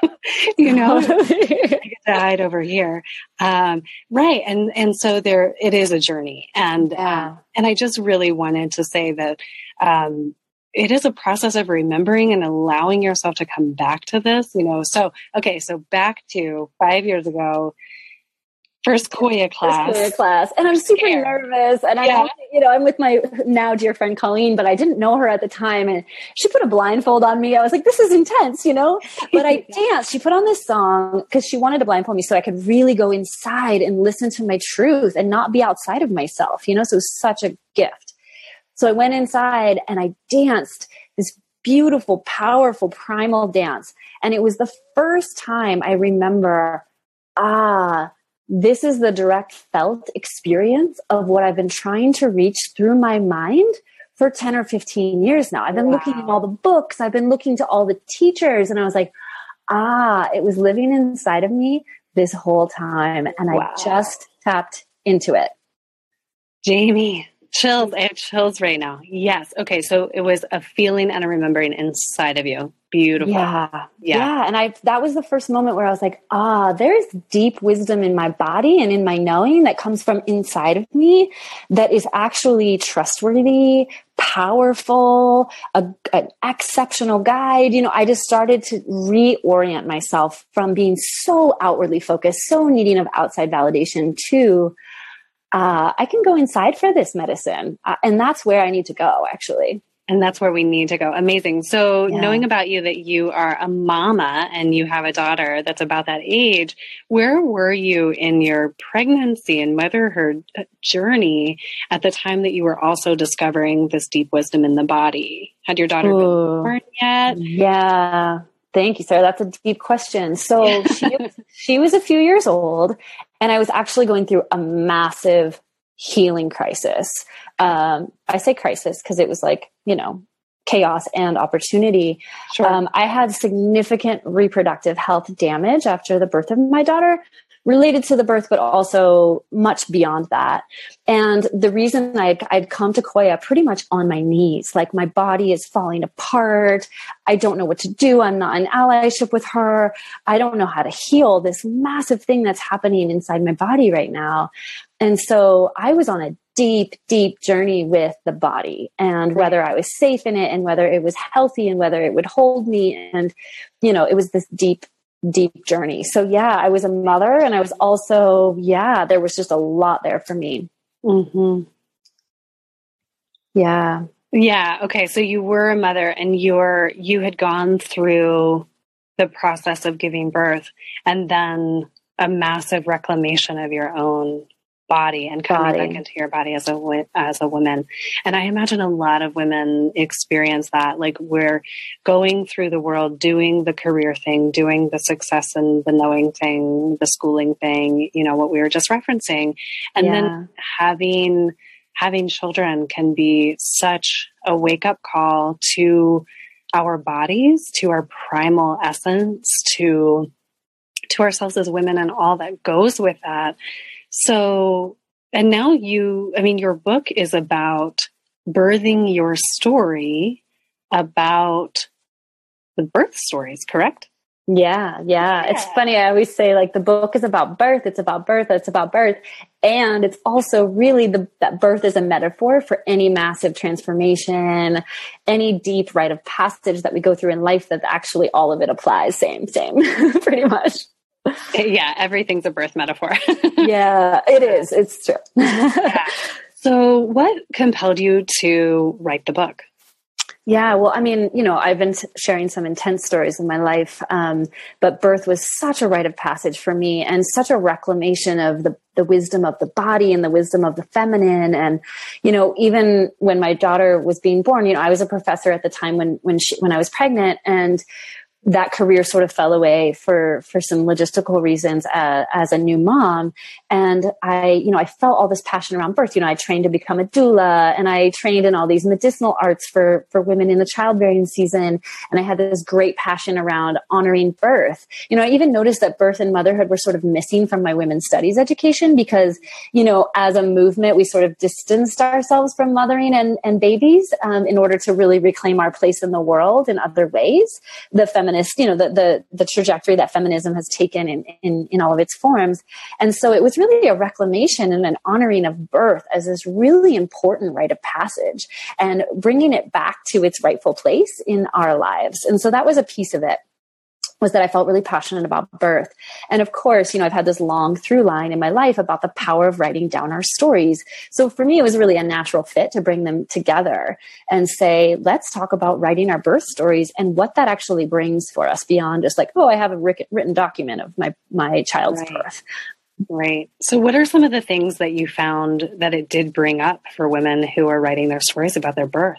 you know, I get to hide over here. Um, right. And, and so there, it is a journey. And, yeah. uh, and I just really wanted to say that, um, it is a process of remembering and allowing yourself to come back to this, you know. So, okay, so back to five years ago, first Qoya class. First Qoya class. And I'm super nervous. And yeah. I'm, you know, I'm with my now dear friend Colleen, but I didn't know her at the time. And she put a blindfold on me. I was like, this is intense, you know? But I danced. She put on this song because she wanted to blindfold me so I could really go inside and listen to my truth and not be outside of myself, you know? So it was such a gift. So I went inside and I danced this beautiful, powerful, primal dance. And it was the first time I remember, ah, this is the direct felt experience of what I've been trying to reach through my mind for 10 or 15 years now. I've been wow. looking at all the books, I've been looking to all the teachers, and I was like, ah, it was living inside of me this whole time. And wow. I just tapped into it. Jaime, Chills. I have chills right now. Yes. Okay. So it was a feeling and a remembering inside of you. Beautiful. Yeah. Yeah. Yeah. And I, that was the first moment where I was like, ah, there's deep wisdom in my body and in my knowing that comes from inside of me that is actually trustworthy, powerful, a, an exceptional guide. You know, I just started to reorient myself from being so outwardly focused, so needing of outside validation to, uh, I can go inside for this medicine. Uh, and that's where I need to go, actually. And that's where we need to go. Amazing. So, yeah. knowing about you that you are a mama and you have a daughter that's about that age, where were you in your pregnancy and motherhood uh, journey at the time that you were also discovering this deep wisdom in the body? Had your daughter Ooh. been born yet? Yeah. Thank you, Sarah. That's a deep question. So she, she was a few years old, and I was actually going through a massive healing crisis. Um, I say crisis because it was like, you know, chaos and opportunity. Sure. Um, I had significant reproductive health damage after the birth of my daughter, related to the birth, but also much beyond that. And the reason I'd, I'd come to Qoya pretty much on my knees, like my body is falling apart. I don't know what to do. I'm not in allyship with her. I don't know how to heal this massive thing that's happening inside my body right now. And so I was on a deep, deep journey with the body and whether I was safe in it and whether it was healthy and whether it would hold me. And, you know, it was this deep deep journey. So yeah, I was a mother and I was also, yeah, there was just a lot there for me. Mm-hmm. Yeah. Yeah. Okay. So you were a mother and you're, you had gone through the process of giving birth and then a massive reclamation of your own body and coming body. back into your body as a as a woman. And I imagine a lot of women experience that. Like we're going through the world, doing the career thing, doing the success and the knowing thing, the schooling thing. You know what we were just referencing, and yeah. then having having children can be such a wake up call to our bodies, to our primal essence, to to ourselves as women and all that goes with that so, and now you, I mean, your book is about birthing your story about the birth stories, correct? Yeah, yeah, yeah. It's funny. I always say like the book is about birth. It's about birth. It's about birth. And it's also really the, that birth is a metaphor for any massive transformation, any deep rite of passage that we go through in life that actually all of it applies. Same, same, pretty much. yeah, everything's a birth metaphor. yeah, it is. It's true. yeah. So, what compelled you to write the book? Yeah, well, I mean, you know, I've been sharing some intense stories in my life, um, but birth was such a rite of passage for me and such a reclamation of the, the wisdom of the body and the wisdom of the feminine. And, you know, even when my daughter was being born, you know, I was a professor at the time when, when she, when I was pregnant and that career sort of fell away for for some logistical reasons uh, as a new mom and i you know i felt all this passion around birth. You know i trained to become a doula and i trained in all these medicinal arts for for women in the childbearing season. And i had this great passion around honoring birth. You know i even noticed that birth and motherhood were sort of missing from my women's studies education because you know as a movement we sort of distanced ourselves from mothering and and babies um, in order to really reclaim our place in the world in other ways. The feminist, you know, the, the, the trajectory that feminism has taken in, in, in all of its forms. And so it was really a reclamation and an honoring of birth as this really important rite of passage and bringing it back to its rightful place in our lives. And so that was a piece of it was that I felt really passionate about birth. And of course, you know, I've had this long through line in my life about the power of writing down our stories. So for me, it was really a natural fit to bring them together and say, let's talk about writing our birth stories and what that actually brings for us beyond just like, oh, I have a written document of my, my child's right. birth. Right. So, what are some of the things that you found that it did bring up for women who are writing their stories about their birth?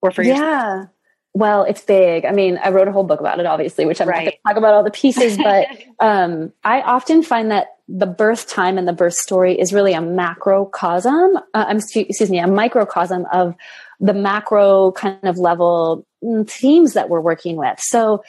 Or for yeah. Well, it's big. I mean, I wrote a whole book about it, obviously, which I'm right. not going to talk about all the pieces, but um, I often find that the birth time and the birth story is really a macrocosm. Uh, I'm excuse me, a microcosm of the macro kind of level themes that we're working with. So,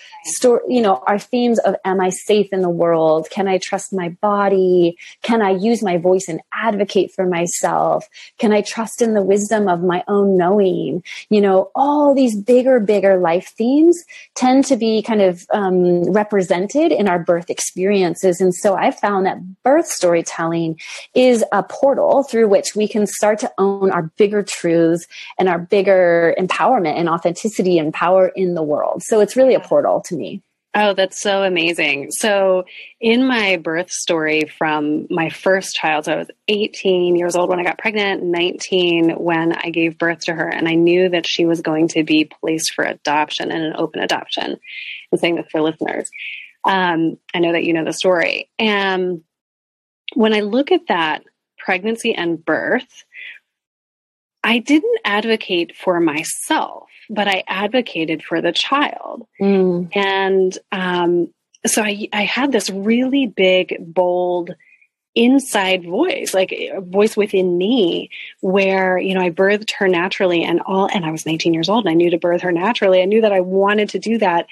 you know, our themes of am I safe in the world? Can I trust my body? Can I use my voice and advocate for myself? Can I trust in the wisdom of my own knowing? You know, all these bigger, bigger life themes tend to be kind of um, represented in our birth experiences. And so I found that birth storytelling is a portal through which we can start to own our bigger truths and our bigger empowerment and authenticity and power in the world. So it's really a portal to me. Oh, that's so amazing. So, in my birth story from my first child, so I was 18 years old when I got pregnant, 19 when I gave birth to her, and I knew that she was going to be placed for adoption and an open adoption. I'm saying this for listeners. Um, I know that you know the story. And when I look at that pregnancy and birth, I didn't advocate for myself but I advocated for the child. Mm. And um, so I, I had this really big, bold, inside voice, like a voice within me where, you know, I birthed her naturally and all, and I was 19 years old and I knew to birth her naturally. I knew that I wanted to do that.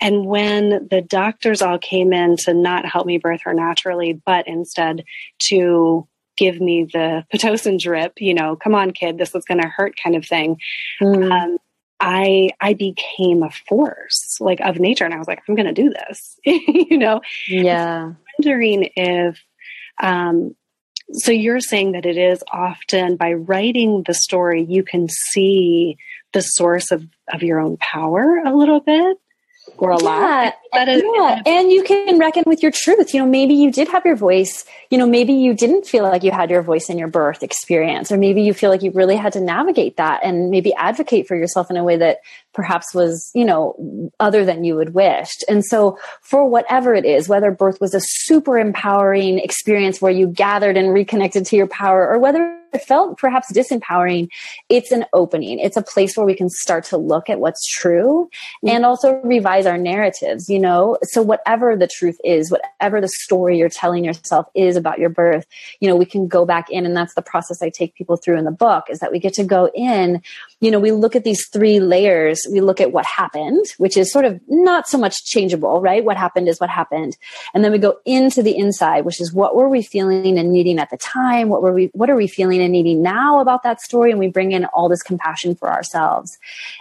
And when the doctors all came in to not help me birth her naturally, but instead to give me the Pitocin drip, you know, come on, kid, this is going to hurt kind of thing. Mm. Um, I I became a force like of nature, and I was like, I'm going to do this, you know. Yeah. wondering if, um, so you're saying that it is often by writing the story you can see the source of of your own power a little bit or a yeah, lot. Is, yeah. and you can reckon with your truth. You know, maybe you did have your voice. You know, maybe you didn't feel like you had your voice in your birth experience, or maybe you feel like you really had to navigate that and maybe advocate for yourself in a way that perhaps was, you know, other than you would wished. And so for whatever it is, whether birth was a super empowering experience where you gathered and reconnected to your power, or whether it felt perhaps disempowering, it's an opening. It's a place where we can start to look at what's true mm-hmm. and also revise our narratives, you know? So whatever the truth is, whatever the story you're telling yourself is about your birth, you know, we can go back in and that's the process I take people through in the book is that we get to go in, you know, we look at these three layers. We look at what happened, which is sort of not so much changeable, right? What happened is what happened. And then we go into the inside, which is what were we feeling and needing at the time? What were we, what are we feeling and needing now about that story. And we bring in all this compassion for ourselves.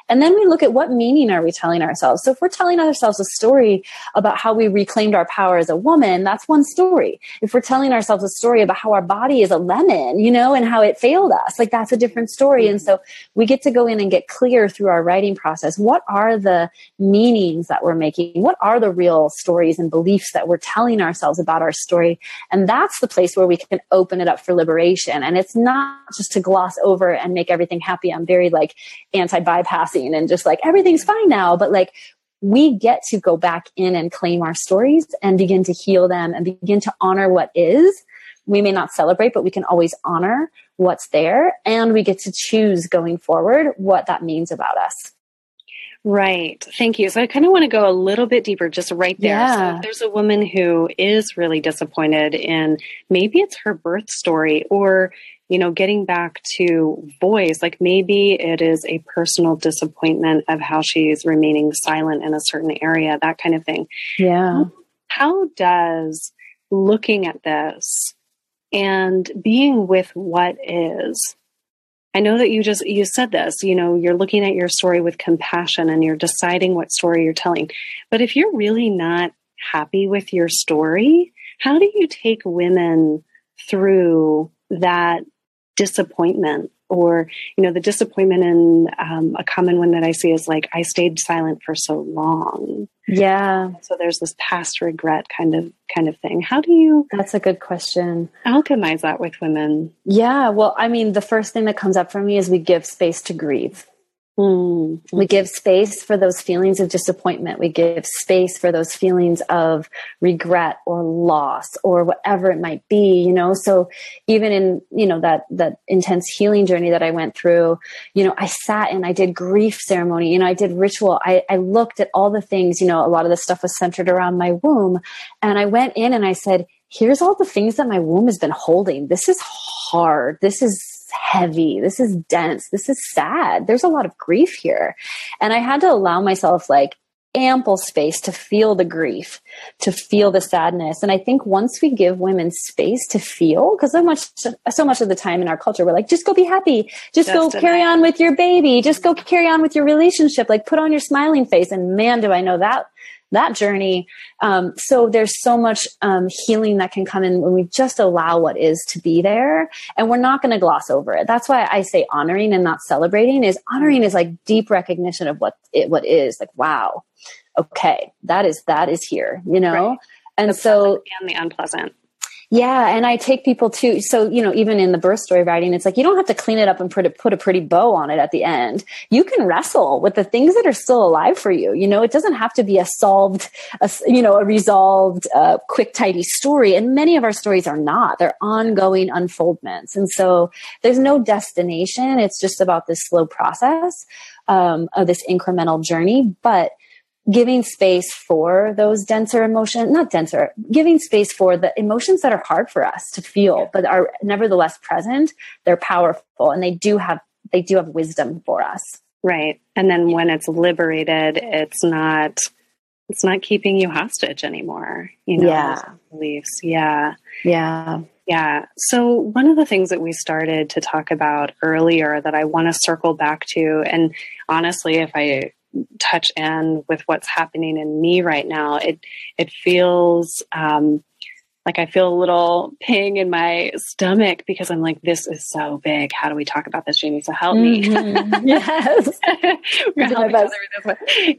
And then we look at what meaning are we telling ourselves. So if we're telling ourselves a story about how we reclaimed our power as a woman, that's one story. If we're telling ourselves a story about how our body is a lemon, you know, and how it failed us, like that's a different story. And mm-hmm. so we get to go in and get clear through our writing process. What are the meanings that we're making? What are the real stories and beliefs that we're telling ourselves about our story? And that's the place where we can open it up for liberation. And it's not not just to gloss over and make everything happy. I'm very like anti bypassing and just like everything's fine now. But like we get to go back in and claim our stories and begin to heal them and begin to honor what is. We may not celebrate, but we can always honor what's there. And we get to choose going forward what that means about us. Right. Thank you. So I kind of want to go a little bit deeper, just right there. Yeah. So there's a woman who is really disappointed in maybe it's her birth story or, you know, getting back to voice, like maybe it is a personal disappointment of how she's remaining silent in a certain area, that kind of thing. Yeah. How does looking at this and being with what is I know that you just you said this, you know, you're looking at your story with compassion and you're deciding what story you're telling. But if you're really not happy with your story, how do you take women through that disappointment or you know the disappointment in um, a common one that i see is like i stayed silent for so long. Yeah. So there's this past regret kind of kind of thing. How do you that's a good question. alchemize that with women? Yeah. Well i mean the first thing that comes up for me is we give space to grieve Mm. We give space for those feelings of disappointment. We give space for those feelings of regret or loss or whatever it might be, you know? So even in, you know, that, that intense healing journey that I went through, you know, I sat and I did grief ceremony, you know, I did ritual. I, I looked at all the things, you know, a lot of the stuff was centered around my womb. And I went in and I said, here's all the things that my womb has been holding. This is hard. This is heavy. This is dense. This is sad. There's a lot of grief here. And I had to allow myself like ample space to feel the grief, to feel the sadness. And I think once we give women space to feel, because so much, so much of the time in our culture, we're like, just go be happy. Just, just go carry on with your baby. Just go carry on with your relationship. Like put on your smiling face. And man, do I know that that journey. Um, so there's so much um, healing that can come in when we just allow what is to be there, and we're not going to gloss over it. That's why I say honoring and not celebrating. Is honoring is like deep recognition of what it what is. Like wow, okay, that is that is here. You know. Right. And the so, and the unpleasant. Yeah, and I take people to so you know even in the birth story writing, it's like you don't have to clean it up and put a, put a pretty bow on it at the end. You can wrestle with the things that are still alive for you. You know, it doesn't have to be a solved, a, you know, a resolved, uh, quick, tidy story. And many of our stories are not. They're ongoing unfoldments, and so there's no destination. It's just about this slow process um, of this incremental journey, but giving space for those denser emotions, not denser, giving space for the emotions that are hard for us to feel, but are nevertheless present. They're powerful and they do have, they do have wisdom for us. Right. And then when it's liberated, it's not, it's not keeping you hostage anymore. You know, yeah. beliefs. Yeah. Yeah. Yeah. So, one of the things that we started to talk about earlier that I want to circle back to, and honestly, if I touch in with what's happening in me right now, it it feels um, like I feel a little ping in my stomach because I'm like, this is so big. How do we talk about this, Jaime? So help me. Mm-hmm. yes.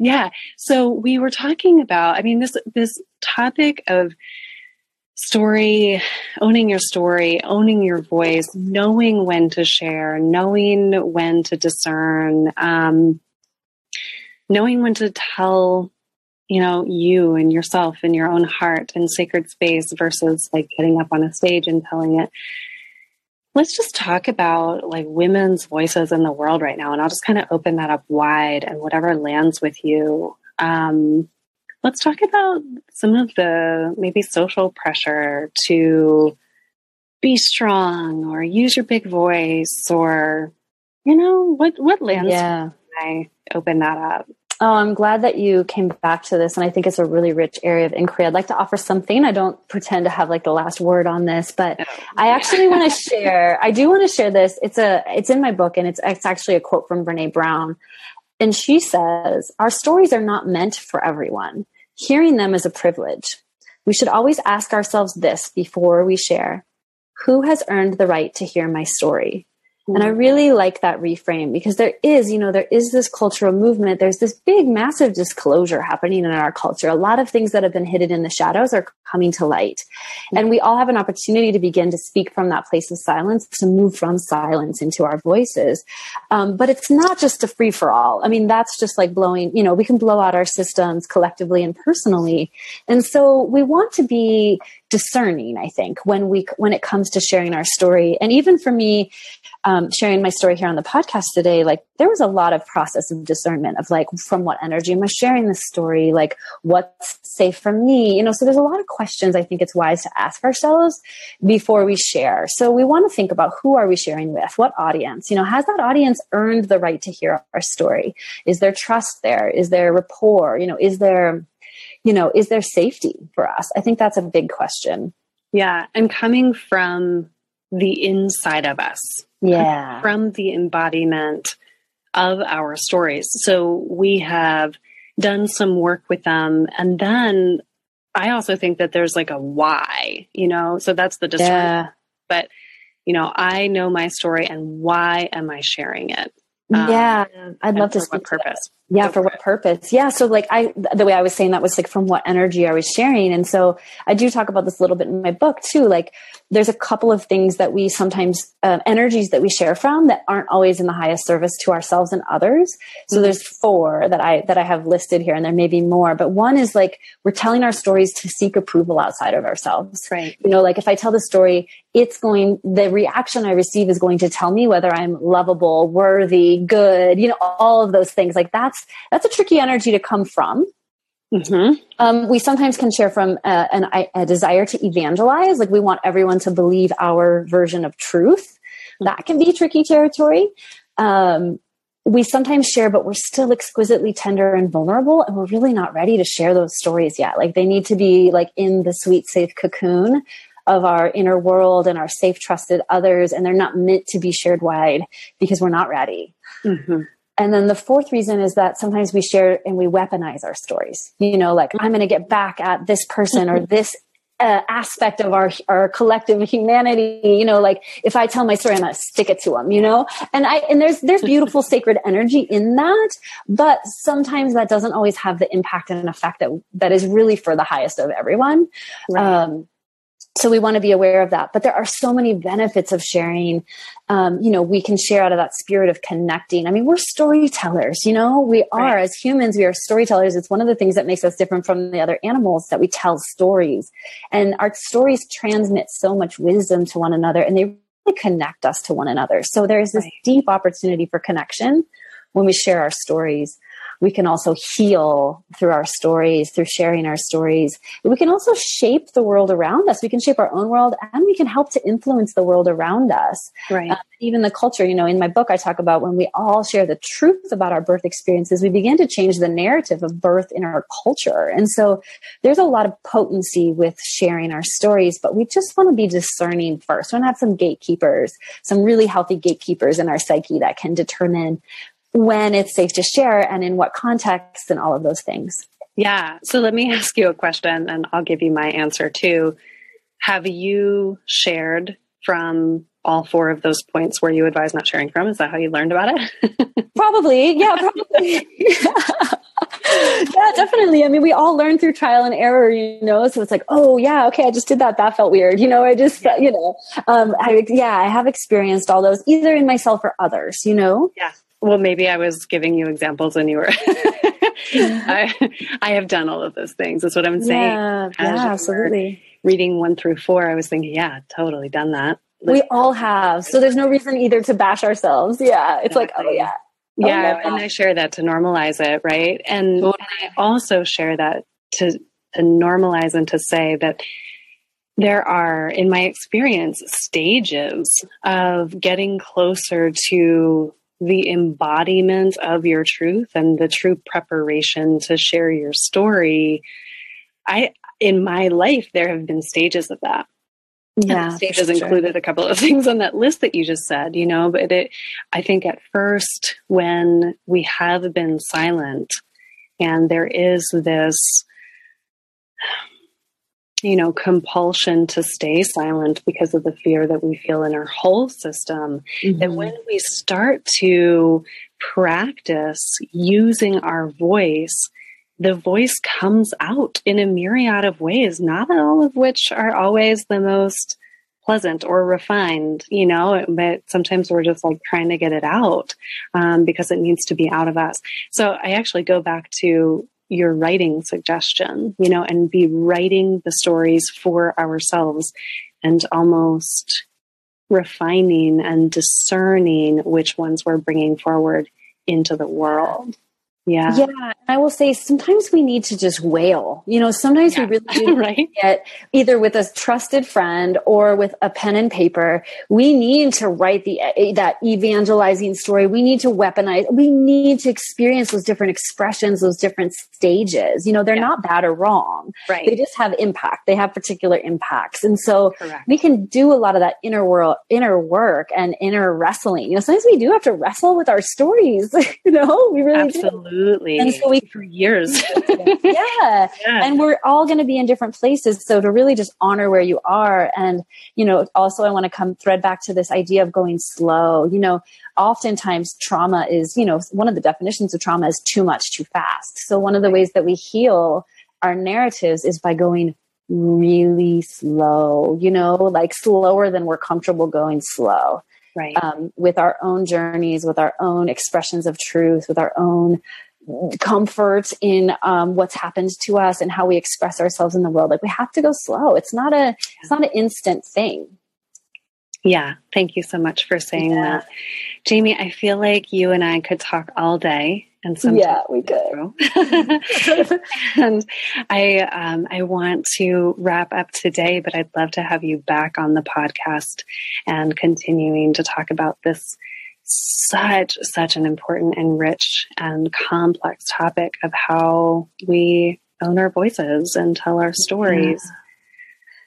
yeah. So we were talking about, I mean, this this topic of story, owning your story, owning your voice, knowing when to share, knowing when to discern. Um, knowing when to tell you know you and yourself and your own heart and sacred space versus like getting up on a stage and telling it let's just talk about like women's voices in the world right now and i'll just kind of open that up wide and whatever lands with you um, let's talk about some of the maybe social pressure to be strong or use your big voice or you know what what lands yeah. I open that up. Oh, I'm glad that you came back to this. And I think it's a really rich area of inquiry. I'd like to offer something. I don't pretend to have like the last word on this, but I actually want to share, I do want to share this. It's a, it's in my book and it's, it's actually a quote from Brene Brown. And she says, our stories are not meant for everyone. Hearing them is a privilege. We should always ask ourselves this before we share. Who has earned the right to hear my story? And I really like that reframe because there is, you know, there is this cultural movement. There's this big, massive disclosure happening in our culture. A lot of things that have been hidden in the shadows are coming to light. And we all have an opportunity to begin to speak from that place of silence, to move from silence into our voices. Um, but it's not just a free for all. I mean, that's just like blowing, you know, we can blow out our systems collectively and personally. And so we want to be discerning, I think, when we, when it comes to sharing our story. And even for me, um, sharing my story here on the podcast today, like there was a lot of process of discernment of like, from what energy am I sharing this story? Like, what's safe for me? You know, so there's a lot of questions I think it's wise to ask ourselves before we share. So we want to think about who are we sharing with? What audience? You know, has that audience earned the right to hear our story? Is there trust there? Is there rapport? You know, is there, you know, is there safety for us? I think that's a big question. Yeah. And coming from the inside of us. Yeah. From the embodiment of our stories. So we have done some work with them. And then I also think that there's like a why, you know, so that's the discernment. Yeah. But, you know, I know my story and why am I sharing it? Um, yeah. I'd love to see what purpose yeah for what purpose? Yeah so like i the way i was saying that was like from what energy i was sharing and so i do talk about this a little bit in my book too like there's a couple of things that we sometimes uh, energies that we share from that aren't always in the highest service to ourselves and others. So mm-hmm. there's four that i that i have listed here and there may be more but one is like we're telling our stories to seek approval outside of ourselves. Right. You know like if i tell the story it's going the reaction i receive is going to tell me whether i'm lovable worthy good you know all of those things. Like that's that's that's a tricky energy to come from. Mm-hmm. Um, we sometimes can share from a, an, a, desire to evangelize, like we want everyone to believe our version of truth. That can be tricky territory. Um, we sometimes share, but we're still exquisitely tender and vulnerable, and we're really not ready to share those stories yet. Like they need to be like in the sweet, safe cocoon of our inner world and our safe, trusted others, and they're not meant to be shared wide because we're not ready. Mm-hmm. And then the fourth reason is that sometimes we share and we weaponize our stories. You know, like I'm going to get back at this person or this uh, aspect of our our collective humanity. You know, like if I tell my story, I'm going to stick it to them. You know, and I and there's there's beautiful sacred energy in that, but sometimes that doesn't always have the impact and effect that that is really for the highest of everyone. Right. Um, so we want to be aware of that. But there are so many benefits of sharing um, you know we can share out of that spirit of connecting. I mean we're storytellers you know? We are. Right. as humans we are storytellers. It's one of the things that makes us different from the other animals that we tell stories. And our stories transmit so much wisdom to one another and they really connect us to one another. So there's this right. deep opportunity for connection when we share our stories we can also heal through our stories, through sharing our stories. We can also shape the world around us. We can shape our own world and we can help to influence the world around us. Right. Uh, even the culture, you know, in my book, I talk about when we all share the truth about our birth experiences, we begin to change the narrative of birth in our culture. And so there's a lot of potency with sharing our stories, but we just want to be discerning first. We want to have some gatekeepers, some really healthy gatekeepers in our psyche that can determine when it's safe to share and in what context and all of those things. Yeah. So let me ask you a question and I'll give you my answer too. Have you shared from all four of those points where you advise not sharing from? Is that how you learned about it? probably. Yeah, probably. yeah, definitely. I mean, we all learn through trial and error, you know, so it's like, oh yeah, okay, I just did that. That felt weird. You know, I just, yeah. you know, um, I, yeah, I have experienced all those either in myself or others, you know? Yeah. Well, maybe I was giving you examples and you were. I, I have done all of those things. That's what I'm saying. Yeah, yeah absolutely. Reading one through four, I was thinking, yeah, totally done that. We all have. So there's no reason either to bash ourselves. Yeah. It's exactly. like, oh, yeah. Oh, yeah. and I share that to normalize it. Right. And, totally. and I also share that to, to normalize and to say that there are, in my experience, stages of getting closer to the embodiment of your truth and the true preparation to share your story i in my life there have been stages of that yeah and stages sure. included a couple of things on that list that you just said you know but it i think at first when we have been silent and there is this you know, compulsion to stay silent because of the fear that we feel in our whole system. Mm-hmm. That when we start to practice using our voice, the voice comes out in a myriad of ways, not all of which are always the most pleasant or refined, you know, but sometimes we're just like trying to get it out um, because it needs to be out of us. So I actually go back to your writing suggestion, you know, and be writing the stories for ourselves and almost refining and discerning which ones we're bringing forward into the world. Yeah. Yeah. I will say sometimes we need to just wail. You know, sometimes yeah. we really do right? get either with a trusted friend or with a pen and paper. We need to write the eh, eh, that evangelizing story. We need to weaponize. We need to experience those different expressions, those different stages. You know, they're yeah. not bad or wrong. Right. They just have impact. They have particular impacts. And so Correct. we can do a lot of that inner world, inner work and inner wrestling. You know, sometimes we do have to wrestle with our stories. you know, we really Absolutely. Do. Absolutely. And so we for years. yeah. yeah. And we're all going to be in different places. So to really just honor where you are. And, you know, also I want to come thread back to this idea of going slow. You know, oftentimes trauma is, you know, one of the definitions of trauma is too much, too fast. So one of the ways that we heal our narratives is by going really slow, you know, like slower than we're comfortable going slow right. um, with our own journeys with our own expressions of truth with our own comfort in um, what's happened to us and how we express ourselves in the world. Like we have to go slow. It's not a it's not an instant thing. Yeah. Thank you so much for saying yeah. that Jaime i feel like you and i could talk all day and some yeah we could. and i um, i want to wrap up today but i'd love to have you back on the podcast and continuing to talk about this such such an important and rich and complex topic of how we own our voices and tell our stories.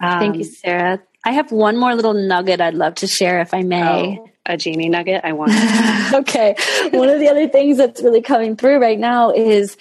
Yeah. um, thank you sarah. I have one more little nugget i'd love to share if i may. Oh a Jaime nugget. I want. okay. One of the other things that's really coming through right now is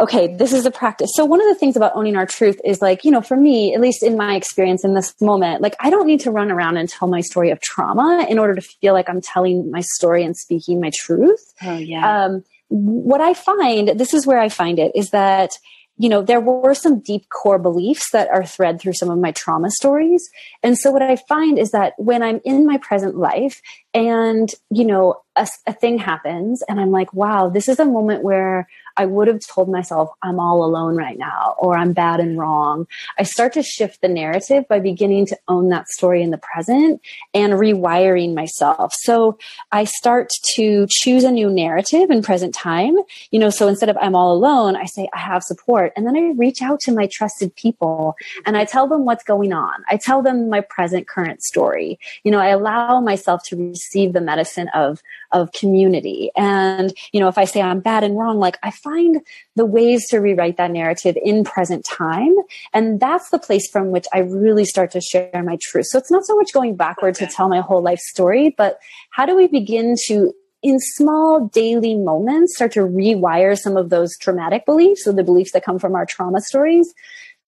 okay, this is a practice. So one of the things about owning our truth is like, you know, for me, at least in my experience in this moment, like I don't need to run around and tell my story of trauma in order to feel like I'm telling my story and speaking my truth. Oh yeah. Um, what I find, this is where I find it, is that you know, there were some deep core beliefs that are thread through some of my trauma stories. And so what I find is that when I'm in my present life and, you know, a, a thing happens and I'm like, wow, this is a moment where I would have told myself, I'm all alone right now, or I'm bad and wrong. I start to shift the narrative by beginning to own that story in the present and rewiring myself. So I start to choose a new narrative in present time. You know, so instead of I'm all alone, I say I have support. And then I reach out to my trusted people and I tell them what's going on. I tell them my present current story. You know, I allow myself to receive the medicine of, of community. And, you know, if I say I'm bad and wrong, like I find the ways to rewrite that narrative in present time. And that's the place from which I really start to share my truth. So it's not so much going backward okay. to tell my whole life story, but how do we begin to in small daily moments start to rewire some of those traumatic beliefs or the beliefs that come from our trauma stories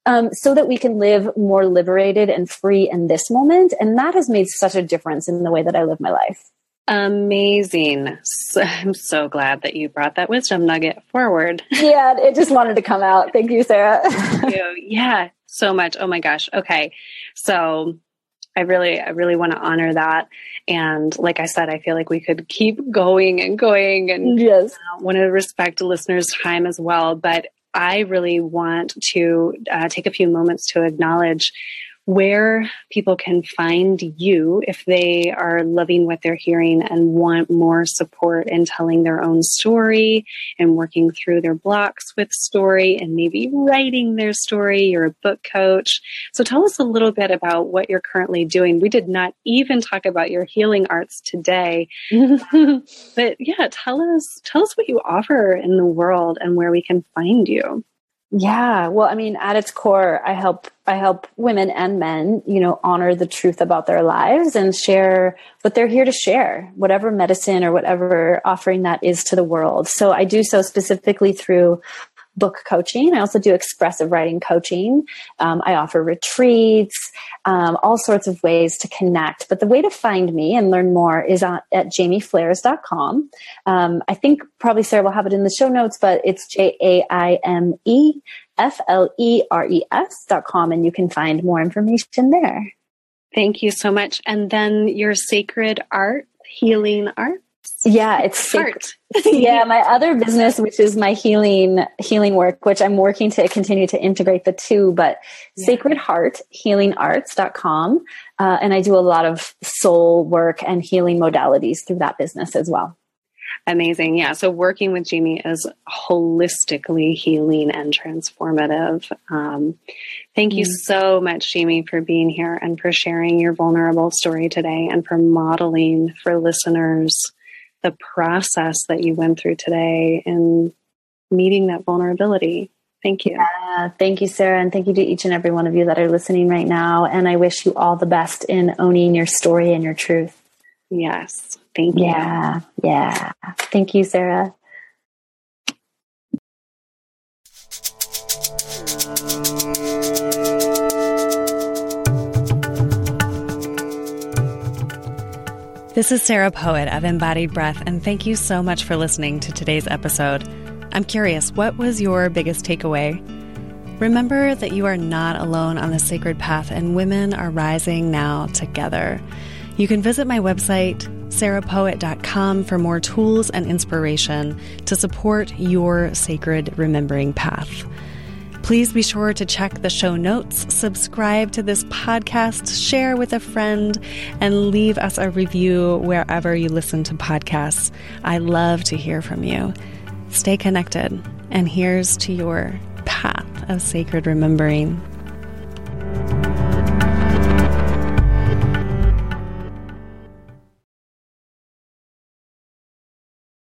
um, so that we can live more liberated and free in this moment. And that has made such a difference in the way that I live my life. Amazing. So, I'm so glad that you brought that wisdom nugget forward. Yeah, it just wanted to come out. Thank you, Sarah. Thank you. Yeah, so much. Oh my gosh. Okay. So I really, I really want to honor that. And like I said, I feel like we could keep going and going and yes. Uh, want to respect listeners' time as well. But I really want to uh, take a few moments to acknowledge where people can find you if they are loving what they're hearing and want more support in telling their own story and working through their blocks with story and maybe writing their story. You're a book coach. So tell us a little bit about what you're currently doing. We did not even talk about your healing arts today. but yeah, tell us tell us what you offer in the world and where we can find you. Yeah. Well, I mean, at its core, I help, I help women and men, you know, honor the truth about their lives and share what they're here to share, whatever medicine or whatever offering that is to the world. So I do so specifically through book coaching. I also do expressive writing coaching. Um, I offer retreats, um, all sorts of ways to connect. But the way to find me and learn more is on, at jaimefleres.com. Um, I think probably Sarah will have it in the show notes, but it's J A I M E F L E R E S dot com, and you can find more information there. Thank you so much. And then your sacred art, healing art. Yeah, it's heart. yeah, my other business, which is my healing healing work, which I'm working to continue to integrate the two, but yeah. Sacred Heart healingarts.com. Uh, and I do a lot of soul work and healing modalities through that business as well. Amazing. Yeah. So working with Jaime is holistically healing and transformative. Um, thank you mm. so much, Jaime, for being here and for sharing your vulnerable story today and for modeling for listeners the process that you went through today in meeting that vulnerability. Thank you. Yeah, thank you, Sarah. And thank you to each and every one of you that are listening right now. And I wish you all the best in owning your story and your truth. Yes. Thank you. Yeah. Yeah. Thank you, Sarah. This is Sarah Poet of Embodied Breath, and thank you so much for listening to today's episode. I'm curious, what was your biggest takeaway? Remember that you are not alone on the sacred path, and women are rising now together. You can visit my website, sarahpoet.com, for more tools and inspiration to support your sacred remembering path. Please be sure to check the show notes, subscribe to this podcast, share with a friend, and leave us a review wherever you listen to podcasts. I love to hear from you. Stay connected, and here's to your path of sacred remembering.